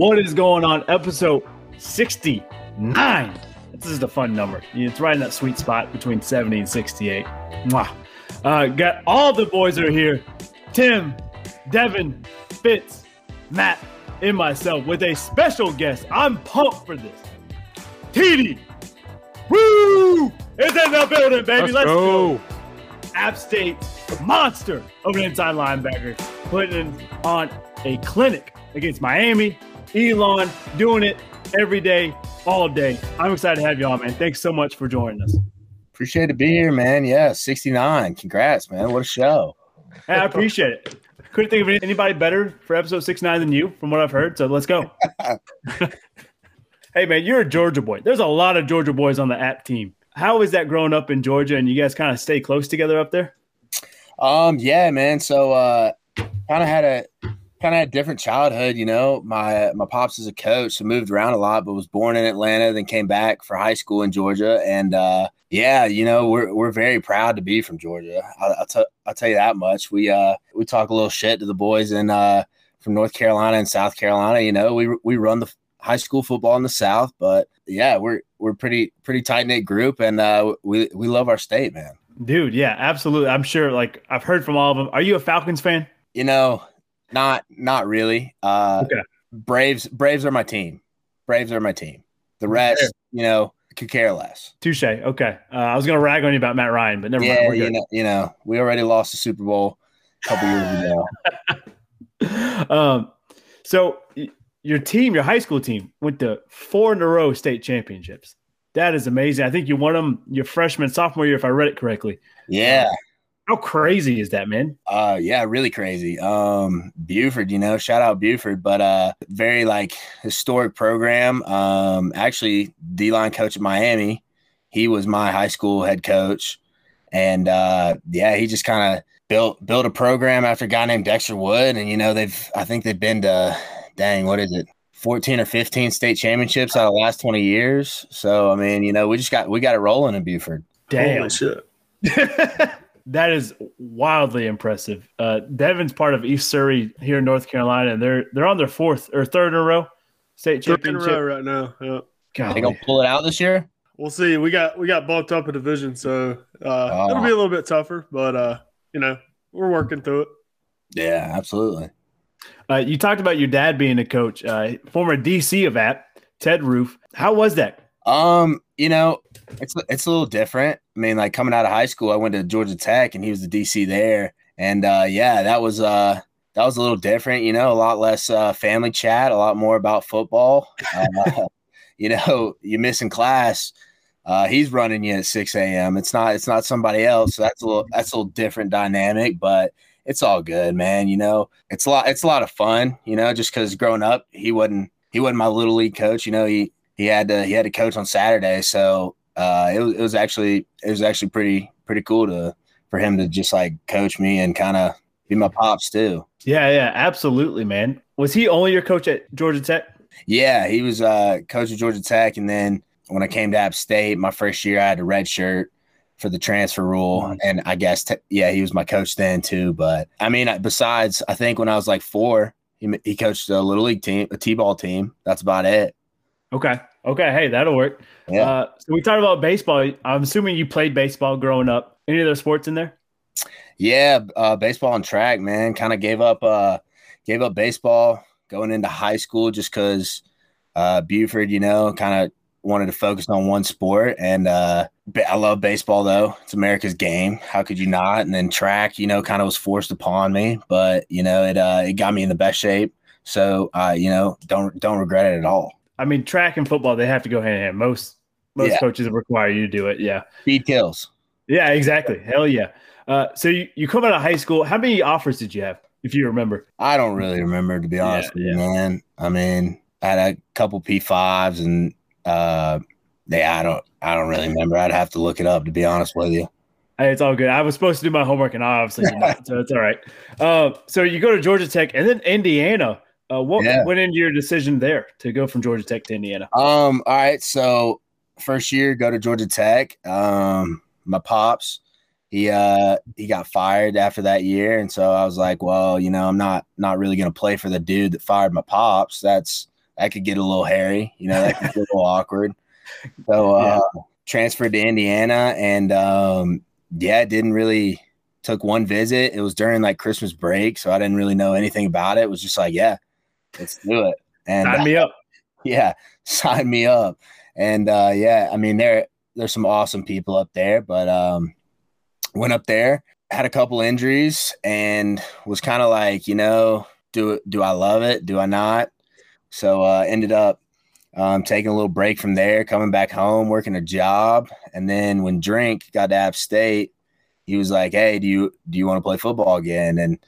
What is going on? Episode 69. This is the fun number. It's right in that sweet spot between 70 and 68. Mwah. Uh, got all the boys are here Tim, Devin, Fitz, Matt, and myself with a special guest. I'm pumped for this. TD. Woo! Is in the building, baby. Let's, Let's go. go. App State monster of an inside linebacker, putting on a clinic against Miami. Elon doing it every day, all day. I'm excited to have you on, man. Thanks so much for joining us. Appreciate to be here, man. Yeah, 69. Congrats, man. What a show. Hey, I appreciate it. Couldn't think of anybody better for episode 69 than you, from what I've heard. So let's go. hey, man, you're a Georgia boy. There's a lot of Georgia boys on the app team. How is that growing up in Georgia and you guys kind of stay close together up there? Um, yeah, man. So uh kind of had a kind of had a different childhood, you know. My my pops is a coach, so moved around a lot, but was born in Atlanta, then came back for high school in Georgia. And uh yeah, you know, we're we're very proud to be from Georgia. I'll, I'll, t- I'll tell you that much. We uh we talk a little shit to the boys in uh from North Carolina and South Carolina. You know, we we run the high school football in the South, but yeah, we're we're pretty pretty tight knit group, and uh, we we love our state, man. Dude, yeah, absolutely. I'm sure. Like I've heard from all of them. Are you a Falcons fan? You know, not not really. Uh, Okay. Braves Braves are my team. Braves are my team. The rest, you know, could care less. Touche. Okay. Uh, I was gonna rag on you about Matt Ryan, but never mind. Yeah, We're you know, you know, we already lost the Super Bowl a couple years ago. um, so your team, your high school team, went to four in a row state championships. That is amazing. I think you won them your freshman, sophomore year, if I read it correctly. Yeah, How crazy is that, man? uh, yeah, really crazy. Um, Buford, you know, shout out Buford, but uh, very like historic program. Um, actually, D line coach at Miami, he was my high school head coach, and uh, yeah, he just kind of built built a program after a guy named Dexter Wood, and you know, they've I think they've been to dang, what is it? 14 or 15 state championships out of the last 20 years. So I mean, you know, we just got we got it rolling in Buford. Damn. Holy shit. that is wildly impressive. Uh, Devin's part of East Surry here in North Carolina, and they're they're on their fourth or third in a row state Third in a championship. row right now. Yeah. Golly. They gonna pull it out this year? We'll see. We got we got bumped up a division, so uh, Oh. it'll be a little bit tougher, but uh, you know, we're working through it. Yeah, absolutely. Uh, you talked about your dad being a coach, uh, former DC of App, Ted Roof. How was that? Um, you know, it's it's a little different. I mean, like coming out of high school, I went to Georgia Tech and he was the DC there. And uh yeah, that was uh that was a little different, you know, a lot less uh family chat, a lot more about football. Uh, you know, you missing class. Uh he's running you at 6 a.m. It's not it's not somebody else. So that's a little that's a little different dynamic, but it's all good, man. You know, it's a lot it's a lot of fun, you know, just because growing up, he wasn't he wasn't my little league coach, you know, he he had to he had to coach on Saturday, so uh, it was it was actually it was actually pretty pretty cool to for him to just like coach me and kind of be my pops too. Yeah, yeah, absolutely, man. Was he only your coach at Georgia Tech? Yeah, he was uh, coach at Georgia Tech, and then when I came to App State, my first year, I had a red shirt for the transfer rule, and I guess te- yeah, he was my coach then too. But I mean, besides, I think when I was like four, he he coached a little league team, a t-ball team. That's about it. Okay, okay, hey, that'll work. Yeah. Uh, so we talked about baseball. I'm assuming you played baseball growing up. Any other sports in there? Yeah, uh, baseball and track, man. Kind of gave up, uh, gave up baseball going into high school just because uh, Buford, you know, kind of wanted to focus on one sport. And uh, I love baseball though; it's America's game. How could you not? And then track, you know, kind of was forced upon me, but you know, it uh, it got me in the best shape. So, uh, you know, don't don't regret it at all. I mean, track and football they have to go hand in hand. Most most Yeah. coaches require you to do it. Yeah, Speed kills. yeah, exactly. Hell yeah. Uh, so you, you come out of high school. How many offers did you have, if you remember? I don't really remember to be honest with you, man. I mean, I had a couple P fives and uh yeah, I don't I don't really remember. I'd have to look it up to be honest with you. Hey, it's all good. I was supposed to do my homework, and I obviously did not, so it's all right. Uh, so you go to Georgia Tech and then Indiana. Uh, what Yeah. went into your decision there to go from Georgia Tech to Indiana? Um, all right, so first year go to Georgia Tech. Um, my pops, he uh he got fired after that year, and so I was like, well, you know, I'm not not really gonna play for the dude that fired my pops. That's that could get a little hairy. You know, that could get a little awkward. So uh, yeah. transferred to Indiana, and um, yeah, didn't really took one visit. It was during like Christmas break, so I didn't really know anything about it. It was just like, yeah, let's do it. And sign me up. Yeah, sign me up. And uh, yeah, I mean there there's some awesome people up there, but um, went up there, had a couple injuries, and was kind of like, you know, do do I love it? Do I not? So uh, ended up um, taking a little break from there, coming back home, working a job, and then when Drink got to App State, he was like, "Hey, do you do you want to play football again?" And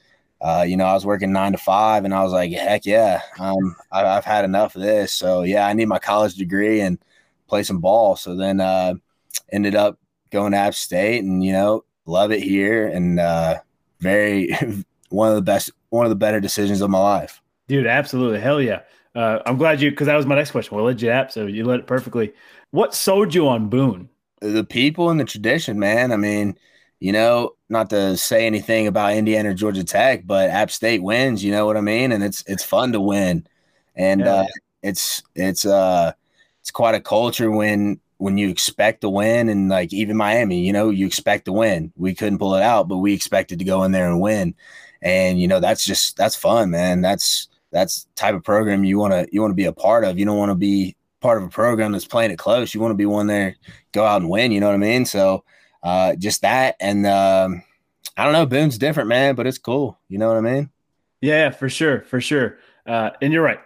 uh, you know, I was working nine to five, and I was like, "Heck yeah, um, I, have had enough of this." So yeah, I need my college degree and play some ball. So then uh, ended up going to App State, and you know, love it here, and uh, very one of the best, one of the better decisions of my life. Dude, absolutely, hell yeah. Uh, I'm glad you because that was my next question. Well, legit app, so you led it perfectly. What sold you on Boone? The people and the tradition, man. I mean, you know, not to say anything about Indiana or Georgia Tech, but App State wins, you know what I mean? And it's it's fun to win. And yeah, uh, it's it's uh it's quite a culture when when you expect to win and like even Miami, you know, you expect to win. We couldn't pull it out, but we expected to go in there and win. And you know, that's just that's fun, man. That's that's type of program you want to you want to be a part of. You don't want to be part of a program that's playing it close. You want to be one there, go out and win. You know what I mean? So uh, just that, and um, I don't know. Boone's different, man, but it's cool. You know what I mean? Yeah, for sure, for sure. Uh, and you're right.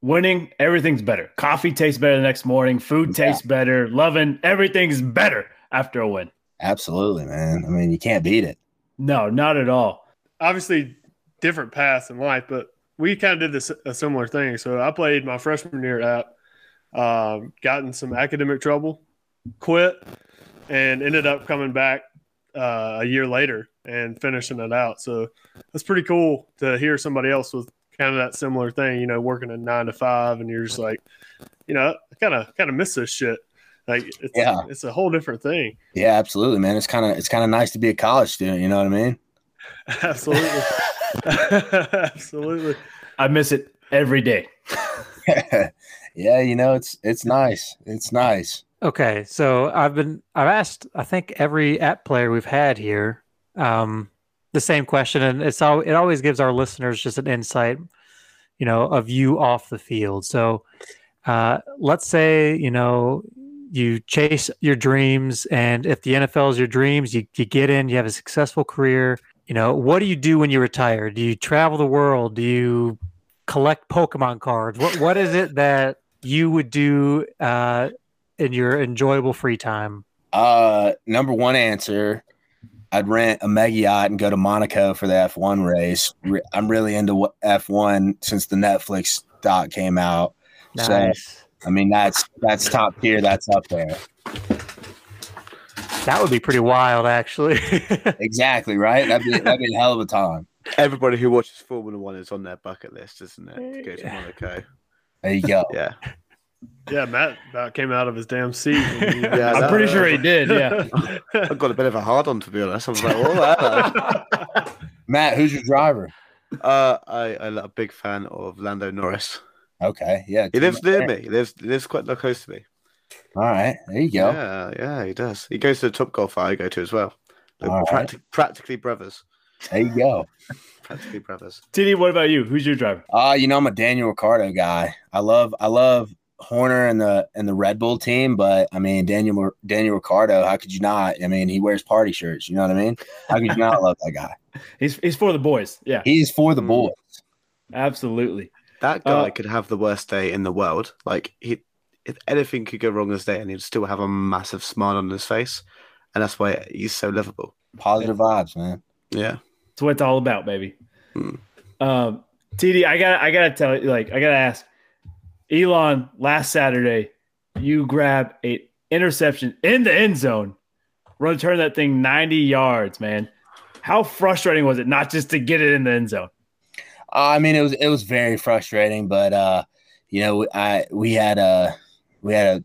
Winning, everything's better. Coffee tastes better the next morning. Food yeah. tastes better. Loving, everything's better after a win. Absolutely, man. I mean, you can't beat it. No, not at all. Obviously, different paths in life, but we kind of did this a similar thing. So I played my freshman year at, um, got in some academic trouble, quit, and ended up coming back uh, a year later and finishing it out. So it's pretty cool to hear somebody else with kind of that similar thing. You know, working a nine to five, and you're just like, you know, I kind of kind of miss this shit. Like, it's, yeah, it's a whole different thing. Yeah, absolutely, man. It's kind of it's kind of nice to be a college student. You know what I mean? Absolutely. Absolutely. I miss it every day. yeah, you know, it's it's nice. It's nice. Okay, so I've been I've asked I think every app player we've had here um, the same question, and it's all it always gives our listeners just an insight, you know, of you off the field. So uh, let's say you know you chase your dreams, and if the NFL is your dreams, you you get in, you have a successful career, you know, what do you do when you retire? Do you travel the world? Do you collect Pokemon cards? What What is it that you would do uh, in your enjoyable free time? Uh, number one answer, I'd rent a mega yacht and go to Monaco for the F1 race. I'm really into F1 since the Netflix doc came out. Nice. So, I mean, that's that's top tier. That's up there. That would be pretty wild, actually. exactly right. That'd be that'd be a hell of a time. Everybody who watches Formula One is on their bucket list, isn't it? To go to Monaco. There you go. Yeah. Yeah, Matt about came out of his damn seat. yeah, I'm pretty sure he did. Yeah, I got a bit of a hard on to be honest. I was like, oh, Matt, who's your driver? Uh, I I'm a big fan of Lando Norris. Okay, yeah, he lives near me. He lives he lives quite close to me. All right, there you go. Yeah, yeah, he does. He goes to the top golf I go to as well. Practi- right. Practically brothers. There you go. practically brothers. Titty, what about you? Who's your driver? Uh, you know, I'm a Daniel Ricciardo guy. I love, I love Horner and the and the Red Bull team, but I mean Daniel Daniel Ricciardo. How could you not? I mean, he wears party shirts. You know what I mean? How could you not love that guy? He's he's for the boys. Yeah, he's for the mm. boys. Absolutely. That guy uh, could have the worst day in the world. Like he if anything could go wrong this day, and he'd still have a massive smile on his face, and that's why he's so livable. Positive vibes, man. Yeah, that's what it's all about, baby. Hmm. Um, TD, I gotta I gotta tell you, like, I gotta ask, Elon. Last Saturday, you grab a interception in the end zone, run turn that thing ninety yards, man. How frustrating was it not just to get it in the end zone? Uh, I mean, it was it was very frustrating, but uh, you know, I we had a we had a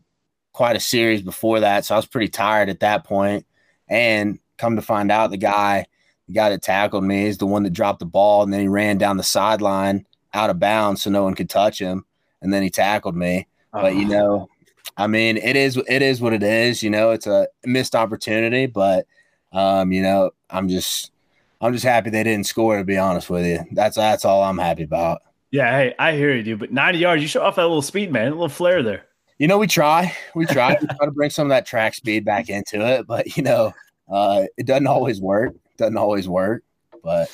quite a series before that, so I was pretty tired at that point. And come to find out, the guy, the guy that tackled me is the one that dropped the ball, and then he ran down the sideline out of bounds, so no one could touch him. And then he tackled me. But you Oh. know, I mean, it is it is what it is. You know, it's a missed opportunity, but um, you know, I'm just I'm just happy they didn't score. To be honest with you, that's that's all I'm happy about. yeah, hey, I hear you, dude. But 90 yards, you show off that little speed, man, a little flair there. You know, we try, we try, we try to bring some of that track speed back into it, but you know, uh, it doesn't always work. Doesn't always work, but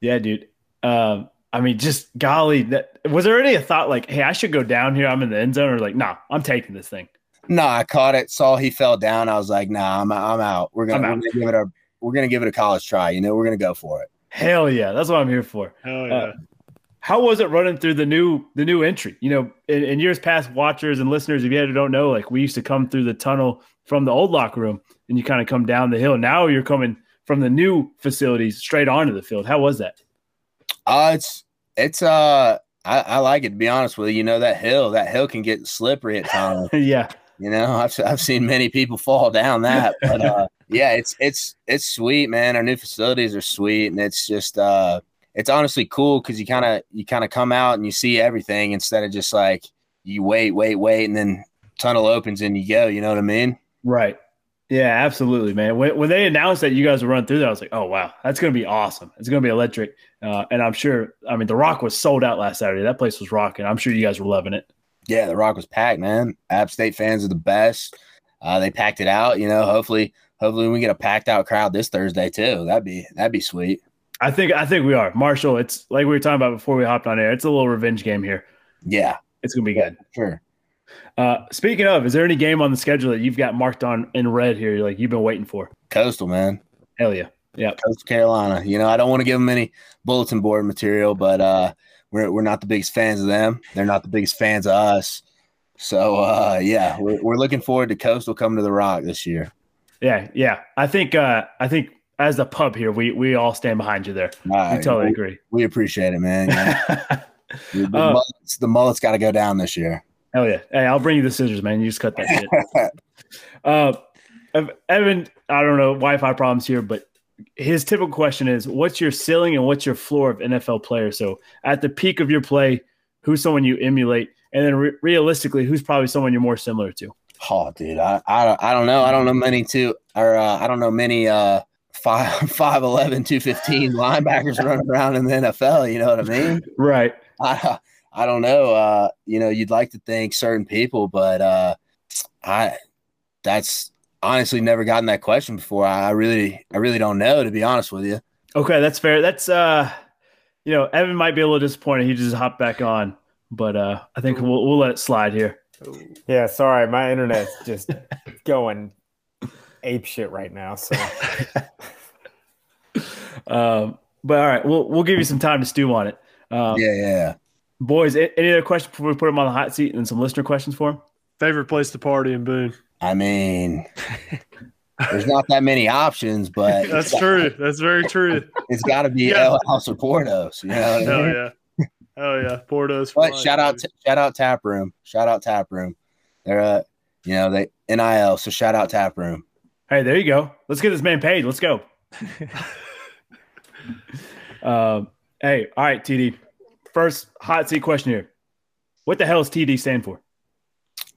Yeah, dude. Um, I mean, just golly, that was there already a thought like, hey, I should go down here? I'm in the end zone, or like, nah, I'm taking this thing. no, I caught it, saw he fell down. I was like, nah, I'm I'm out. We're gonna, I'm we're gonna give it a we're gonna give it a college try. You know, we're gonna go for it. Hell yeah, that's what I'm here for. Hell yeah. Uh, How was it running through the new the new entry? You know, in, in years past, watchers and listeners, if you don't know, like we used to come through the tunnel from the old locker room, and you kind of come down the hill. Now you're coming from the new facilities straight onto the field. How was that? Uh it's it's uh I, I like it to be honest with you. You know that hill, that hill can get slippery at times. yeah, You know, I've I've seen many people fall down that, but uh, yeah, it's it's it's sweet, man. Our new facilities are sweet, and it's just uh, it's honestly cool because you kind of you kind of come out and you see everything instead of just like you wait, wait, wait, and then tunnel opens and you go. You know what I mean? right. Yeah, absolutely, man. When, when they announced that you guys would run through that, I was like, oh wow, that's going to be awesome. It's going to be electric, uh, and I'm sure. I mean, the Rock was sold out last Saturday. That place was rocking. I'm sure you guys were loving it. Yeah, the Rock was packed, man. App State fans are the best. Uh, they packed it out. You know, hopefully, hopefully we get a packed out crowd this Thursday too. That'd be that'd be sweet. I think I think we are, Marshall. It's like we were talking about before we hopped on air. It's a little revenge game here. Yeah, It's going to be good. sure. Uh, speaking of, is there any game on the schedule that you've got marked on in red here? Like you've been waiting for? Coastal, man. Hell yeah, yeah. Coastal Carolina. You know, I don't want to give them any bulletin board material, but uh, we're we're not the biggest fans of them. They're not the biggest fans of us. So uh, yeah, we're, we're looking forward to Coastal coming to the Rock this year. Yeah, yeah. I think uh I think as a pub here, we we all stand behind you there. All We right, totally we, agree. we appreciate it, man. Yeah. the, the Uh, mullets, the mullets got to go down this year. Hell yeah. Hey, I'll bring you the scissors, man. You just cut that shit. uh Evan, I don't know Wi-Fi problems here, but his typical question is what's your ceiling and what's your floor of NFL players? So at the peak of your play, who's someone you emulate? And then re- realistically, who's probably someone you're more similar to? Oh, dude, I, I I don't know. I don't know many two or uh, I don't know many uh five five eleven two fifteen linebackers running around in the NFL. You know what I mean? Right. I I don't know. Uh, you know, you'd like to thank certain people, but uh, I that's honestly never gotten that question before. I really I really don't know to be honest with you. Okay, that's fair. That's uh you know, Evan might be a little disappointed. He just hopped back on, but uh I think we'll we'll let it slide here. Yeah, sorry, my internet's just going ape shit right now. So Um but all right, we'll we'll give you some time to stew on it. Um, Yeah, yeah. Boys, any other questions before we put him on the hot seat and some listener questions for him? Favorite place to party in Boone? I mean, there's not that many options, but That's true. That's very true. it's got to be Yeah. El House or Portos. You know what I Hell mean? yeah. Hell yeah. Portos. for But life, shout out, baby. shout out Tap Room, shout out Tap Room. They're uh, you know, they NIL, so shout out Tap Room. Hey, there you go. Let's get this man paid. Let's go. um, hey, all right, TD. First hot seat question here. What the hell does TD stand for?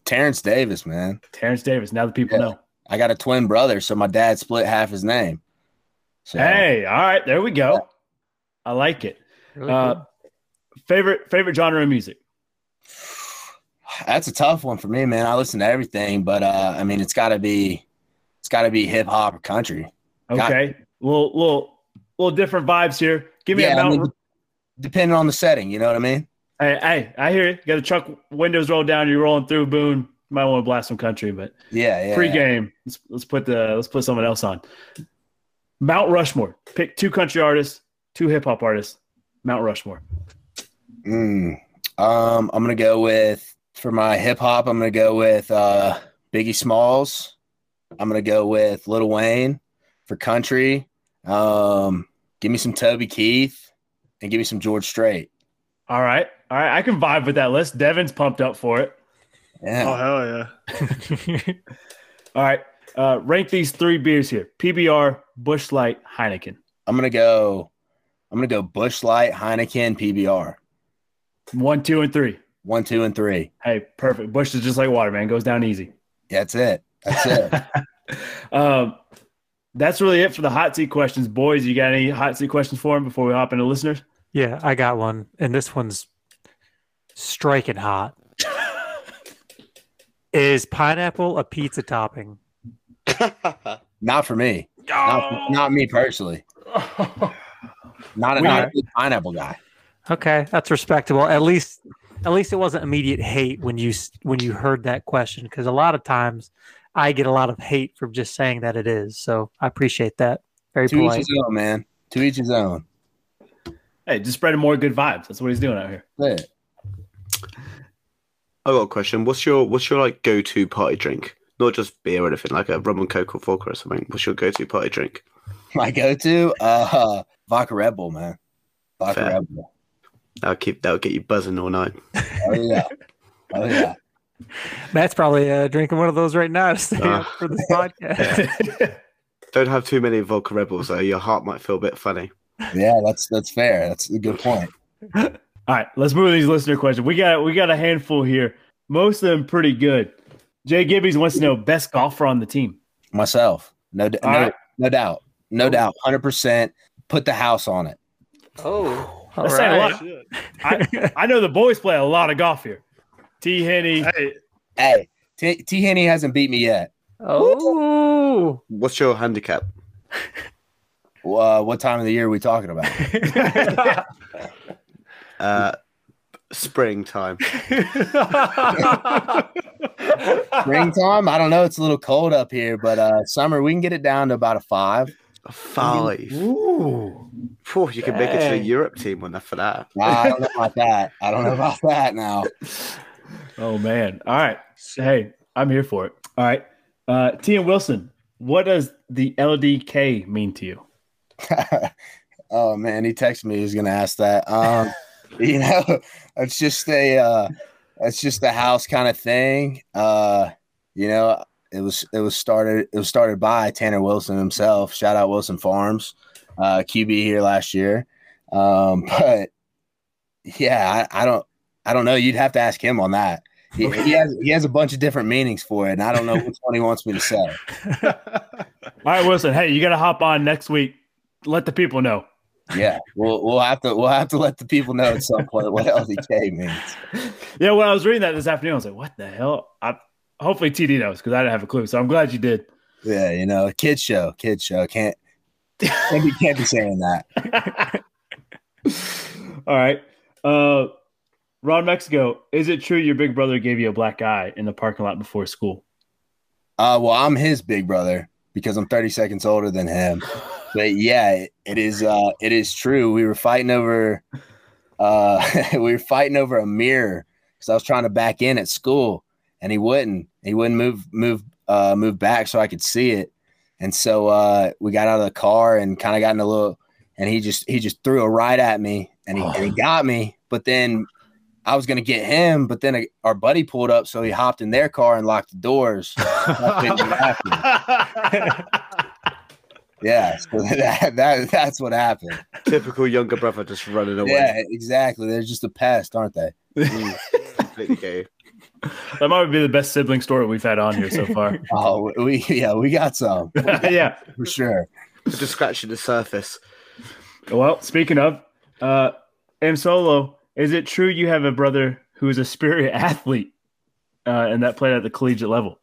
Terrence Davis, man. Terrence Davis. Now the people Yeah. know. I got a twin brother, so my dad split half his name. So Hey, all right, there we go. I like it. Really Uh, favorite favorite genre of music. that's a tough one for me, man. I listen to everything, but uh, I mean, it's got to be, it's got to be hip hop or country. Got- Okay, little little little different vibes here. Give me a Yeah, I mean, depending on the setting, you know what I mean? hey, hey, I hear you. Got the truck windows rolled down. You're rolling through Boone. Might want to blast some country, but Yeah, yeah. pre-game. Let's let's put the let's put someone else on. Mount Rushmore. Pick two country artists, two hip hop artists. Mount Rushmore. Mm. Um, I'm gonna go with for my hip hop. I'm gonna go with uh, Biggie Smalls. I'm gonna go with Lil Wayne for country. Um, give me some Toby Keith and give me some George Strait. All right, all right. I can vibe with that list. Devin's pumped up for it. Yeah, Oh, hell yeah. All right. Uh, rank these three beers here: PBR, Busch Light, Heineken. I'm gonna go. I'm gonna go Busch Light, Heineken, PBR. One, two, and three. One, two, and three. Hey, perfect. Busch is just like water, man. Goes down easy. That's it. That's it. um, that's really it for the hot seat questions, boys. You got any hot seat questions for him before we hop into listeners? Yeah, I got one, and this one's striking hot. Is pineapple a pizza topping? not for me. Not, oh. not me personally. Not a, We- not a pineapple guy. Okay, that's respectable. At least, at least it wasn't immediate hate when you when you heard that question. Because a lot of times, I get a lot of hate from just saying that it is. So I appreciate that. Very To each his own, man. To each his own. Hey, just spreading more good vibes. That's what he's doing out here. That's it. I got a question. What's your what's your like go to party drink? Not just beer or anything, like a rum and coke or vodka or something. What's your go to party drink? My go-to, uh, vodka Red Bull, man. Vodka Fair. Red Bull. That'll keep that'll get you buzzing all night. Oh yeah. Oh yeah. Matt's probably uh, drinking one of those right now to stay up for this podcast. Don't have too many vodka rebels though. Your heart might feel a bit funny. Yeah, that's that's fair. That's a good point. All right, let's move to these listener questions. We got we got a handful here. Most of them pretty good. Jay Gibbies wants to know best golfer on the team. Myself. No d- no, right. no doubt. No doubt. Hundred percent. Put the house on it. oh, all That's saying a lot. I, I know the boys play a lot of golf here. T Henny. Hey, Hey, T, T Henny hasn't beat me yet. Oh, What's your handicap? Uh, what time of the year are we talking about? Uh, springtime. Springtime? I don't know. It's a little cold up here, but uh, summer we can get it down to about a five. A five. Ooh. Phew, you can make it to the Europe team when they're for that. I don't know about that. I don't know about that now. Oh man. All right. Hey, I'm here for it. All right. Uh Tanner Wilson, what does the LDK mean to you? oh man, he texted me. He's gonna ask that. Um, you know, it's just a uh, it's just a house kind of thing. Uh, you know, it was it was started it was started by Tanner Wilson himself. Shout out Wilson Farms, uh, QB here last year. Um, but yeah, I, I don't I don't know. You'd have to ask him on that. He, he has he has a bunch of different meanings for it, and I don't know which one he wants me to say. All right, Wilson. Hey, you gotta hop on next week. Let the people know. Yeah, we'll we'll have to we'll have to let the people know at some point what LDK means. Yeah, when I was reading that this afternoon, I was like, what the hell? I hopefully TD knows because I didn't have a clue. So I'm glad you did. Yeah, you know, kid show, kid show. Can't can't be, can't be saying that. All right. Uh Ron Mexico, is it true your big brother gave you a black eye in the parking lot before school? Uh, well, I'm his big brother because I'm 30 seconds older than him. But yeah, it, it is. Uh, it is true. We were fighting over. Uh, we were fighting over a mirror because I was trying to back in at school, and he wouldn't. He wouldn't move move uh, move back so I could see it. And so uh, we got out of the car and kind of got in a little. And he just he just threw a right at me, and he, and he got me. But then I was gonna get him, but then our buddy pulled up, so he hopped in their car and locked the doors. That's what happened. Yeah, so that, that that's what happened. Typical younger brother just running away. Yeah, exactly. They're just a pest, aren't they? Completely gay. that might be the best sibling story we've had on here so far. Oh, we yeah, we got some yeah. for sure. Just scratching the surface. Well, speaking of, uh, M Solo, is it true you have a brother who is a spirit athlete uh, and that played at the collegiate level?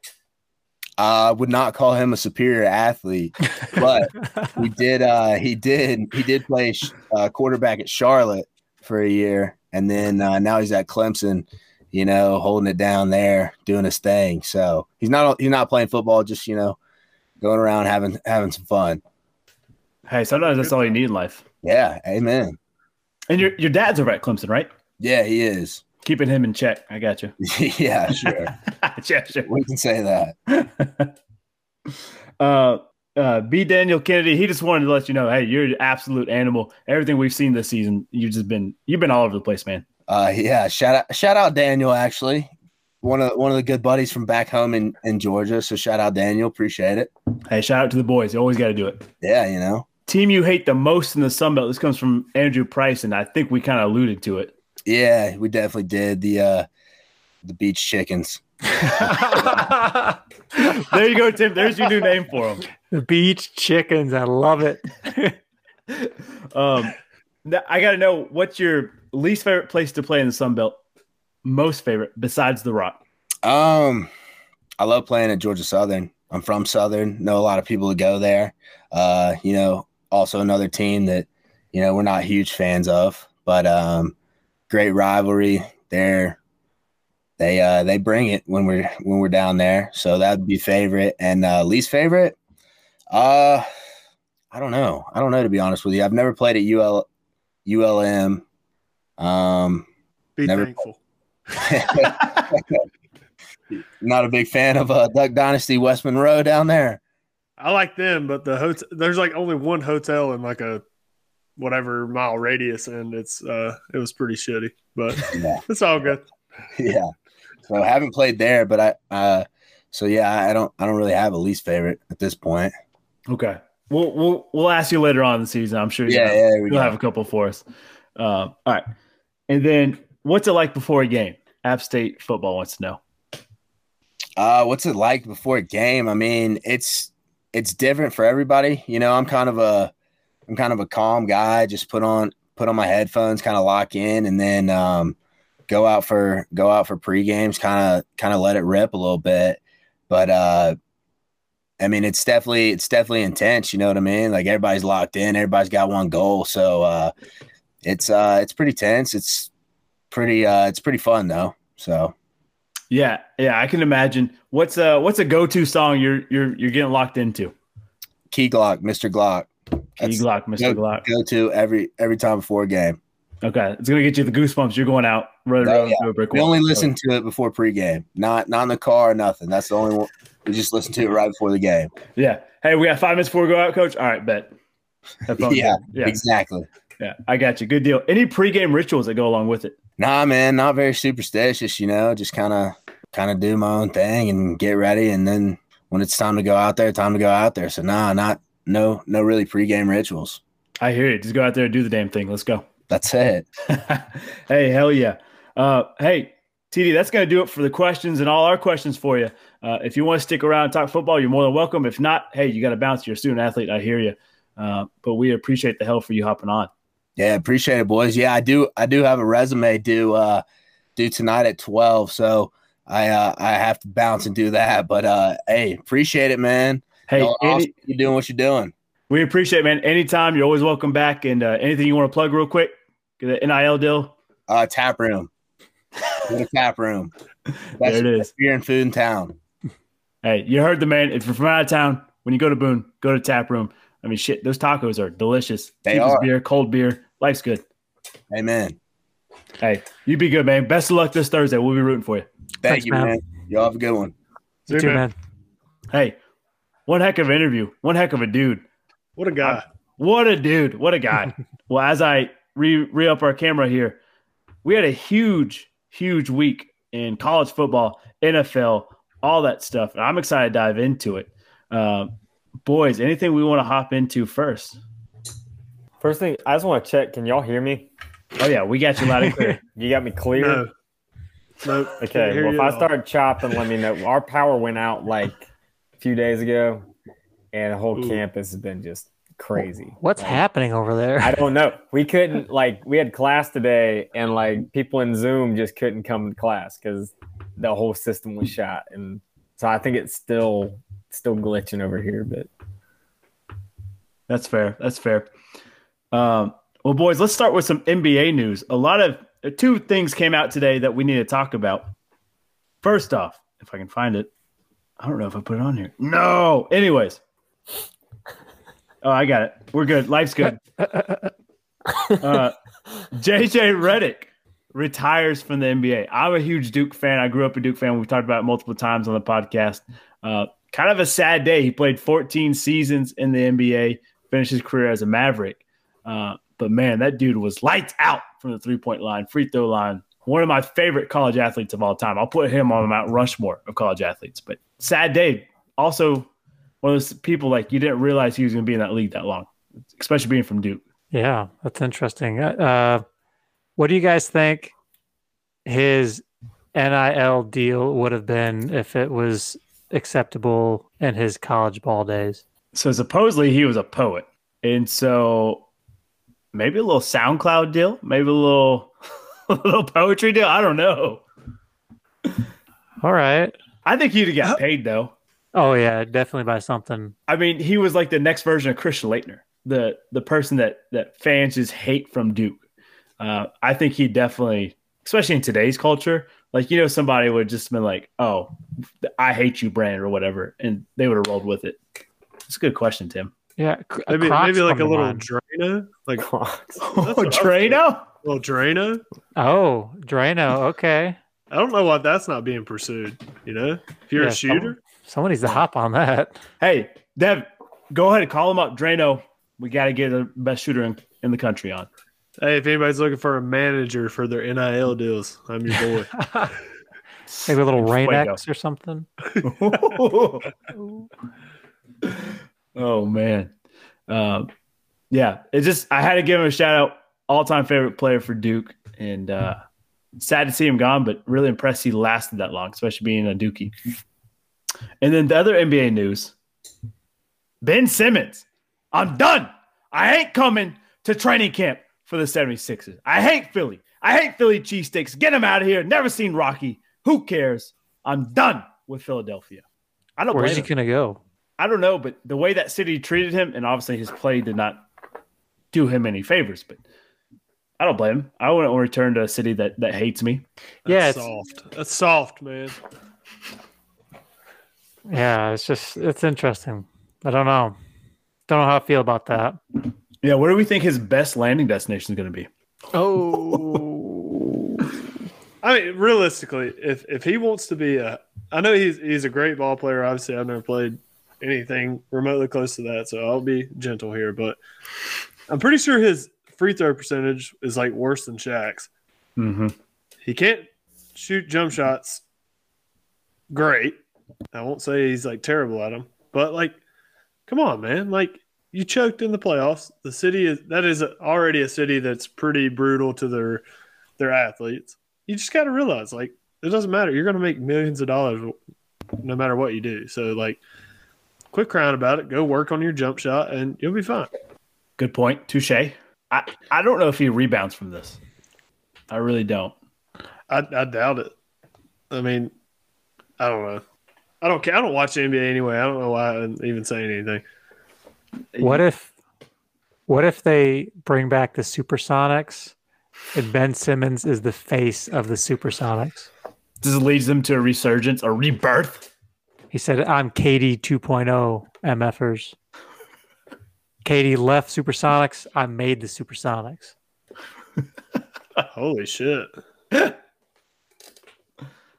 I would not call him a superior athlete, but we did. Uh, he did. He did play sh- uh, quarterback at Charlotte for a year, and then uh, now he's at Clemson. You know, holding it down there, doing his thing. So he's not. He's not playing football. Just you know, going around having having some fun. Hey, sometimes that's all you need in life. Yeah, amen. And your your dad's over at Clemson, right? Yeah, he is. Keeping him in check. I got you. yeah, sure. yeah, sure. We can say that. uh, uh, B. Daniel Kennedy, he just wanted to let you know, hey, you're an absolute animal. Everything we've seen this season, you've just been you've been all over the place, man. Uh, yeah, shout out, shout out Daniel. Actually, one of one of the good buddies from back home in in Georgia. So shout out Daniel. Appreciate it. Hey, shout out to the boys. You always got to do it. Yeah, you know. Team you hate the most in the Sun Belt. This comes from Andrew Price, and I think we kind of alluded to it. Yeah, we definitely did the uh the beach chickens. There you go, Tim. There's your new name for them. The beach chickens. I love it. Um, I got to know what's your least favorite place to play in the Sun Belt? Most favorite besides the Rock. Um, I love playing at Georgia Southern. I'm from Southern. Know a lot of people that go there. Uh, you know, also another team that you know we're not huge fans of, but um, great rivalry. They're they uh they bring it when we're when we're down there. So that'd be favorite and uh, least favorite. Uh, I don't know. I don't know to be honest with you. I've never played at UL ULM. Um, Be Never- thankful. not a big fan of uh, Duck Dynasty West Monroe down there. I like them, but the hotel there's like only one hotel in like a whatever mile radius, and it's uh it was pretty shitty, but Yeah. it's all good. yeah. So I haven't played there, but I uh so yeah, I don't I don't really have a least favorite at this point. Okay. We'll we'll we'll ask you later on in the season. I'm sure. Yeah, you'll, yeah, we you'll go. have a couple for us. Um, all right. And then, what's it like before a game? App State football wants to know. Uh what's it like before a game? I mean, it's it's different for everybody. You know, I'm kind of a I'm kind of a calm guy, just put on put on my headphones, kind of lock in and then um go out for go out for pre games, kind of kind of let it rip a little bit. But uh I mean, it's definitely it's definitely intense. You know what I mean? Like everybody's locked in, everybody's got one goal, so uh, it's uh, it's pretty tense. It's pretty uh, it's pretty fun though. So Yeah, yeah, I can imagine. What's a what's a go to song you're you're you're getting locked into? Key Glock, Mr. Glock, That's- Glock, Mr. go, Glock. go to every every time before a game. Okay, it's gonna get you the goosebumps. You're going out, running Oh, around yeah. through a brick We wall. only listen to it before pregame, not not in the car or nothing. That's the only one. We just listen to it right before the game. Yeah. Hey, we got five minutes before we go out, Coach. All right, bet. Yeah, yeah, Exactly. yeah. I got you. Good deal. Any pregame rituals that go along with it? Nah, man, not very superstitious. You know, just kind of kind of do my own thing and get ready, and then when it's time to go out there, time to go out there. So nah, not no no really pregame rituals. I hear you. Just go out there and do the damn thing. Let's go. That's it. hey, hell yeah. Uh, hey, TD, that's going to do it for the questions and all our questions for you. Uh, if you want to stick around and talk football, you're more than welcome. If not, hey, you got to bounce. You're a student athlete. I hear you. Uh, but we appreciate the hell for you hopping on. Yeah, appreciate it, boys. Yeah, I do. I do have a resume due uh due tonight at twelve, so I uh I have to bounce and do that. But uh, hey, appreciate it, man. Hey, Y'all any, awesome. you're doing what you're doing. we appreciate it, man. Anytime, you're always welcome back. And uh, anything you want to plug real quick? Get an NIL deal. Uh, tap room. Go to tap room. That's, it is. that's beer and food in town. Hey, you heard the man. If you're from out of town, when you go to Boone, go to Tap Room. I mean, shit, those tacos are delicious. They Cheapest are. beer, cold beer. Life's good. Amen. Hey, you be good, man. Best of luck this Thursday. We'll be rooting for you. Thank Thanks, you, man. man. Y'all have a good one. See you, Too, man. man. Hey, one heck of an interview. One heck of a dude. What a guy. What a dude. What a guy. well, as I re re up our camera here, we had a huge, huge week in college football, NFL, all that stuff. And I'm excited to dive into it. Um, boys, anything we want to hop into first? First thing, I just want to check. Can y'all hear me? Oh, yeah, we got you loud and clear. You got me clear? No. Nope. Okay. Well, if I all. start chopping, let me know. Our power went out like a few days ago, and the whole Ooh. campus has been just crazy. What's Like, happening over there? I don't know. We couldn't like we had class today, and like people in Zoom just couldn't come to class because the whole system was shot, and so I think it's still still glitching over here. But That's fair. That's fair. Um, well, boys, let's start with some NBA news. A lot of two things came out today that we need to talk about. First off, if I can find it, I don't know if I put it on here. No. Anyways, oh, I got it. We're good. Life's good. Uh, JJ Redick retires from the NBA. I'm a huge Duke fan. I grew up a Duke fan. We've talked about it multiple times on the podcast. Uh, kind of a sad day. He played 14 seasons in the NBA, finished his career as a Maverick. Uh, but man, that dude was lights out from the three point line, free throw line. One of my favorite college athletes of all time. I'll put him on the Mount Rushmore of college athletes. But sad day. Also, one of those people like you didn't realize he was going to be in that league that long, especially being from Duke. Yeah, that's interesting. Uh, What do you guys think his NIL deal would have been if it was acceptable in his college ball days? So supposedly he was a poet, and so maybe a little SoundCloud deal, maybe a little a little poetry deal. I don't know. All right. I think he'd have got paid though. Oh yeah, definitely by something. I mean, he was like the next version of Christian Laettner, the the person that that fans just hate from Duke. Uh, I think he definitely, especially in today's culture, like you know, somebody would just been like, "Oh, I hate you, brand or whatever," and they would have rolled with it. It's a good question, Tim. Yeah, Cr- Maybe maybe like a little mind. Drano, like Oh, what Drano? little Drano. Oh, Drano. Okay. I don't know why that's not being pursued. You know, if you're Yeah, a shooter, Someone needs to hop on that. Hey, Dev, go ahead and call him up, Drano. We got to get the best shooter in, in the country on. hey, if anybody's looking for a manager for their NIL deals, I'm your boy. Maybe a little Fuego. Rain X or something. oh man, um, yeah. It just I had to give him a shout out. All time favorite player for Duke, and uh, sad to see him gone, but really impressed he lasted that long, especially being a Dookie. And then the other NBA news: Ben Simmons. I'm done. I ain't coming to training camp for the 76ers. I hate Philly. I hate Philly cheesesteaks. Get him out of here. Never seen Rocky. Who cares? I'm done with Philadelphia. I don't Where's he gonna go? I don't know, but the way that city treated him, and obviously his play did not do him any favors, but I don't blame him. I wouldn't want to return to a city that, that hates me. Yeah, That's it's- soft. That's soft, man. Yeah, it's just it's interesting. I don't know. Don't know how I feel about that. Yeah, where do we think his best landing destination is going to be? Oh. I mean, realistically, if if he wants to be a, I know he's he's a great ball player. Obviously, I've never played anything remotely close to that, so I'll be gentle here. But I'm pretty sure his free throw percentage is like worse than Shaq's. Mm-hmm. He can't shoot jump shots. Great. I won't say he's like terrible at them, but like, come on, man! Like you choked in the playoffs. The city is that is already a city that's pretty brutal to their their athletes. You just got to realize, like, it doesn't matter. You're going to make millions of dollars no matter what you do. So, like, quit crying about it. Go work on your jump shot, and you'll be fine. Good point. Touche. I, I don't know if he rebounds from this. I really don't. I, I doubt it. I mean, I don't know. I don't care. I don't watch the NBA anyway. I don't know why I'm even saying anything. What if what if they bring back the Supersonics and Ben Simmons is the face of the Supersonics? This leads them to a resurgence, a rebirth. He said, I'm KD 2.0 MFers. KD left Supersonics. I made the Supersonics. Holy shit. that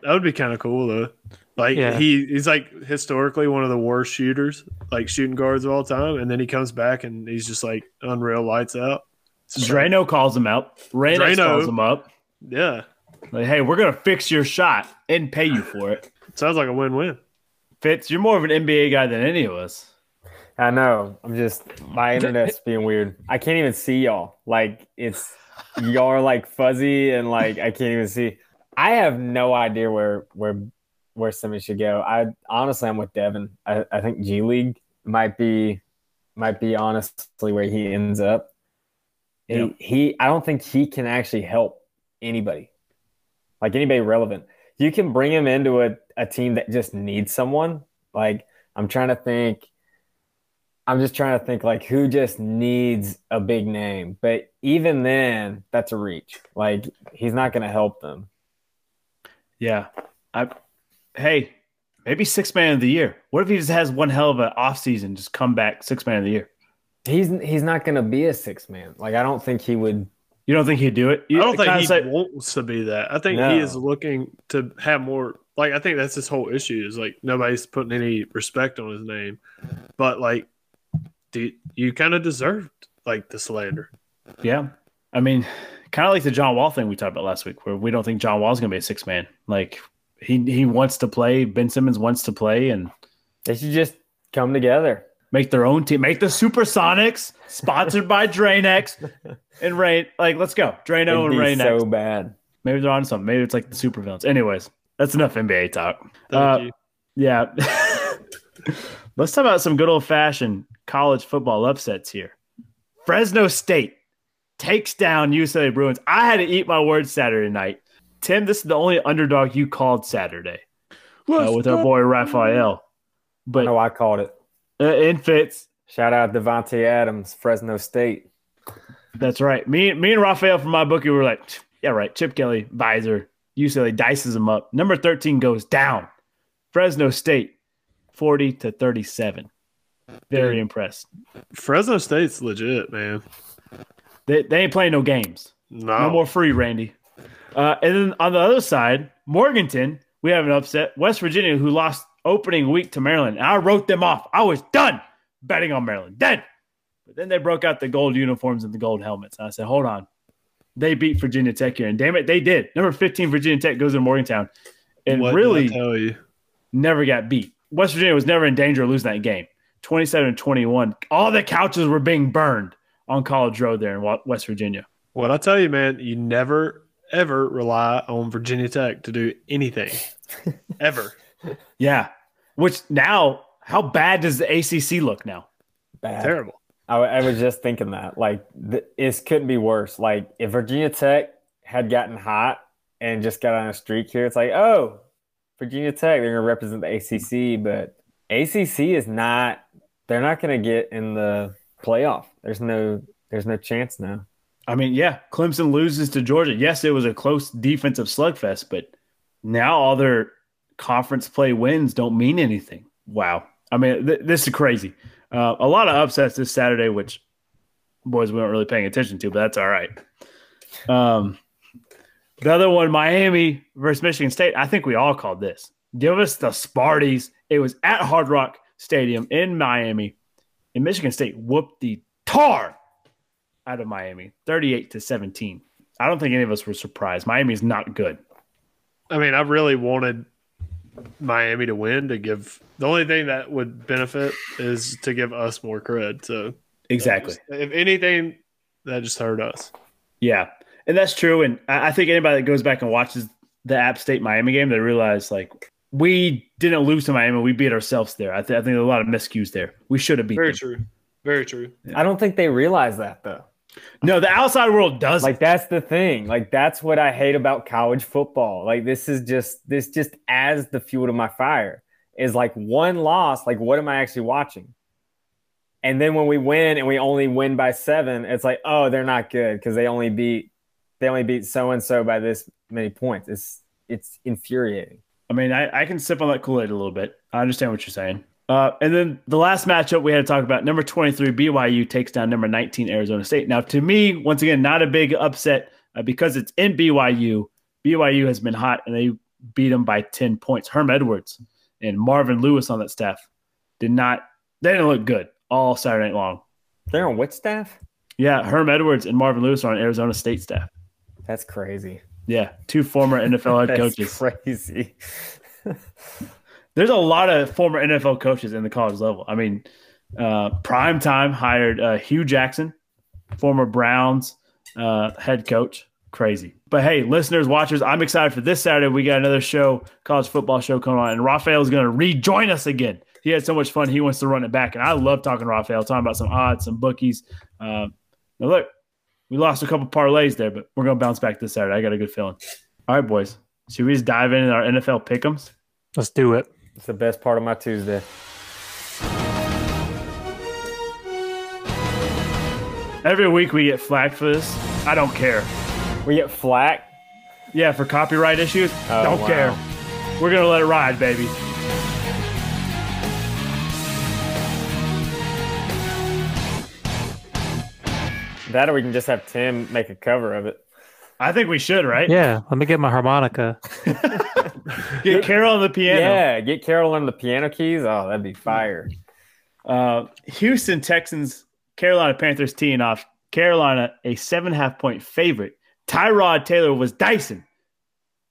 would be kind of cool though. Like Yeah. he he's like historically one of the worst shooters, like shooting guards of all time, and then he comes back and he's just like unreal lights out. It's just Drano calls him out. Ranex Drano. calls him up. yeah, Like, hey, we're gonna fix your shot and pay you for it. sounds like a win-win. Fitz, you're more of an NBA guy than any of us. I know. I'm just my internet's being weird. I can't even see y'all. Like it's y'all are like fuzzy and like I can't even see. I have no idea where where where Simmons should go. I honestly I'm with Devin. I, I think G League might be might be honestly where he ends up. He, Yeah. he I don't think he can actually help anybody. Like anybody relevant. You can bring him into a, a team that just needs someone. Like I'm trying to think I'm just trying to think like who just needs a big name. But even then, that's a reach. Like he's not going to help them. Yeah. I hey, maybe six man of the year. What if he just has one hell of an off season, just come back six man of the year? He's he's not going to be a six man. Like I don't think he would. You don't think he'd do it? You, I don't think he say- wants to be that. I think No. he is looking to have more. Like I think that's his whole issue is like nobody's putting any respect on his name, but like, do you kind of deserved like the slander? Yeah. I mean, kind of like the John Wall thing we talked about last week, where we don't think John Wall's going to be a six man. Like he he wants to play. Ben Simmons wants to play, and They should just come together. make their own team, make the Supersonics, sponsored by Dranex and Rain. Like, let's go, Drano It'd and be Rain. so bad. Maybe they're on something. Maybe it's like the supervillains. Anyways, that's enough NBA talk. Thank Uh, you. Yeah. Let's talk about some good old fashioned college football upsets here. Fresno State takes down UCLA Bruins. I had to eat my words Saturday night. Tim, this is the only underdog you called Saturday uh, with our boy Raphael. I But know I called it. uh, in Fitz, Shout out Davante Adams, Fresno State. that's right. Me, me and Raphael from my bookie were like, yeah, right. Chip Kelly, visor, UCLA dices them up. Number 13 goes down. Fresno State, 40 to 37. Very impressed. Fresno State's legit, man. They, they ain't playing no games. No, No more free, Randy. Uh, and then on the other side, Morgantown, we have an upset. West Virginia, who lost opening week to Maryland. And I wrote them off. I was done betting on Maryland. Dead. But then they broke out the gold uniforms and the gold helmets. And I said, hold on. They beat Virginia Tech here. And damn it, they did. Number 15, Virginia Tech goes to Morgantown and What really tell you. never got beat. West Virginia was never in danger of losing that game. 27 21. All the couches were being burned on College Road there in West Virginia. What I tell you, man, you never ever rely on Virginia Tech to do anything, ever. Yeah. Which now, how bad does the ACC look now? Bad. Terrible. I, I was just thinking that. Like, th- it couldn't be worse. Like, if Virginia Tech had gotten hot and just got on a streak here, it's like, oh, Virginia Tech, they're going to represent the ACC, but ACC is not, they're not going to get in the playoff. There's no, there's no chance now. I mean, yeah, Clemson loses to Georgia. Yes, it was a close defensive slugfest, but now all their conference play wins don't mean anything. Wow. I mean, th- this is crazy. Uh, a lot of upsets this Saturday, which boys we weren't really paying attention to, but that's all right. Um, the other one, Miami versus Michigan State. I think we all called this. Give us the Sparties. It was at Hard Rock Stadium in Miami, and Michigan State whooped the tar out of Miami, 38 to 17. I don't think any of us were surprised. Miami's not good. I mean, I really wanted Miami to win to give the only thing that would benefit is to give us more cred. So Exactly. if anything, that just hurt us. Yeah. And that's true. And I I think anybody that goes back and watches the App State Miami game, they realize like we didn't lose to Miami. We beat ourselves there. I, th- I think there's a lot of miscues there. We should have beat Very them. true. Very true. I don't think they realize that, though. No, the outside world does. Like that's the thing. Like that's what I hate about college football. Like this is just this just adds the fuel to my fire. Is like one loss. Like what am I actually watching? And then when we win and we only win by seven, it's like oh they're not good because they only beat they only beat so and so by this many points. It's it's infuriating. I mean, I, I can sip on that Kool Aid a little bit. I understand what you're saying. Uh, and then the last matchup we had to talk about number 23, BYU takes down number 19, Arizona State. Now, to me, once again, not a big upset uh, because it's in BYU. BYU has been hot and they beat them by 10 points. Herm Edwards and Marvin Lewis on that staff did not, they didn't look good all Saturday night long. They're on what staff? Yeah, Herm Edwards and Marvin Lewis are on Arizona State staff. That's crazy. Yeah, two former NFL head coaches. crazy. there's a lot of former NFL coaches in the college level. I mean, uh, Prime Time hired uh, Hue Jackson, former Browns uh, head coach. Crazy. But hey, listeners, watchers, I'm excited for this Saturday. We got another show, college football show coming on, and Raphael is going to rejoin us again. He had so much fun. He wants to run it back. And I love talking to Raphael, talking about some odds, some bookies. Um, now, look, we lost a couple parlays there, but we're going to bounce back this Saturday. I got a good feeling. All right, boys. Should we just dive into our NFL pick'ems? Let's do it. It's the best part of my Tuesday. Every week we get flagged for this. I don't care. We get flack. Yeah, for copyright issues, Oh, don't wow. care. We're gonna let it ride, baby. That or we can just have Tim make a cover of it. I think we should, right? Yeah, let me get my harmonica. Get Carol on the piano. Yeah, get Carol on the piano keys. Oh, that'd be fire. Uh, Houston Texans, Carolina Panthers teeing off. Carolina a seven and a half point favorite. Tyrod Taylor was Dyson,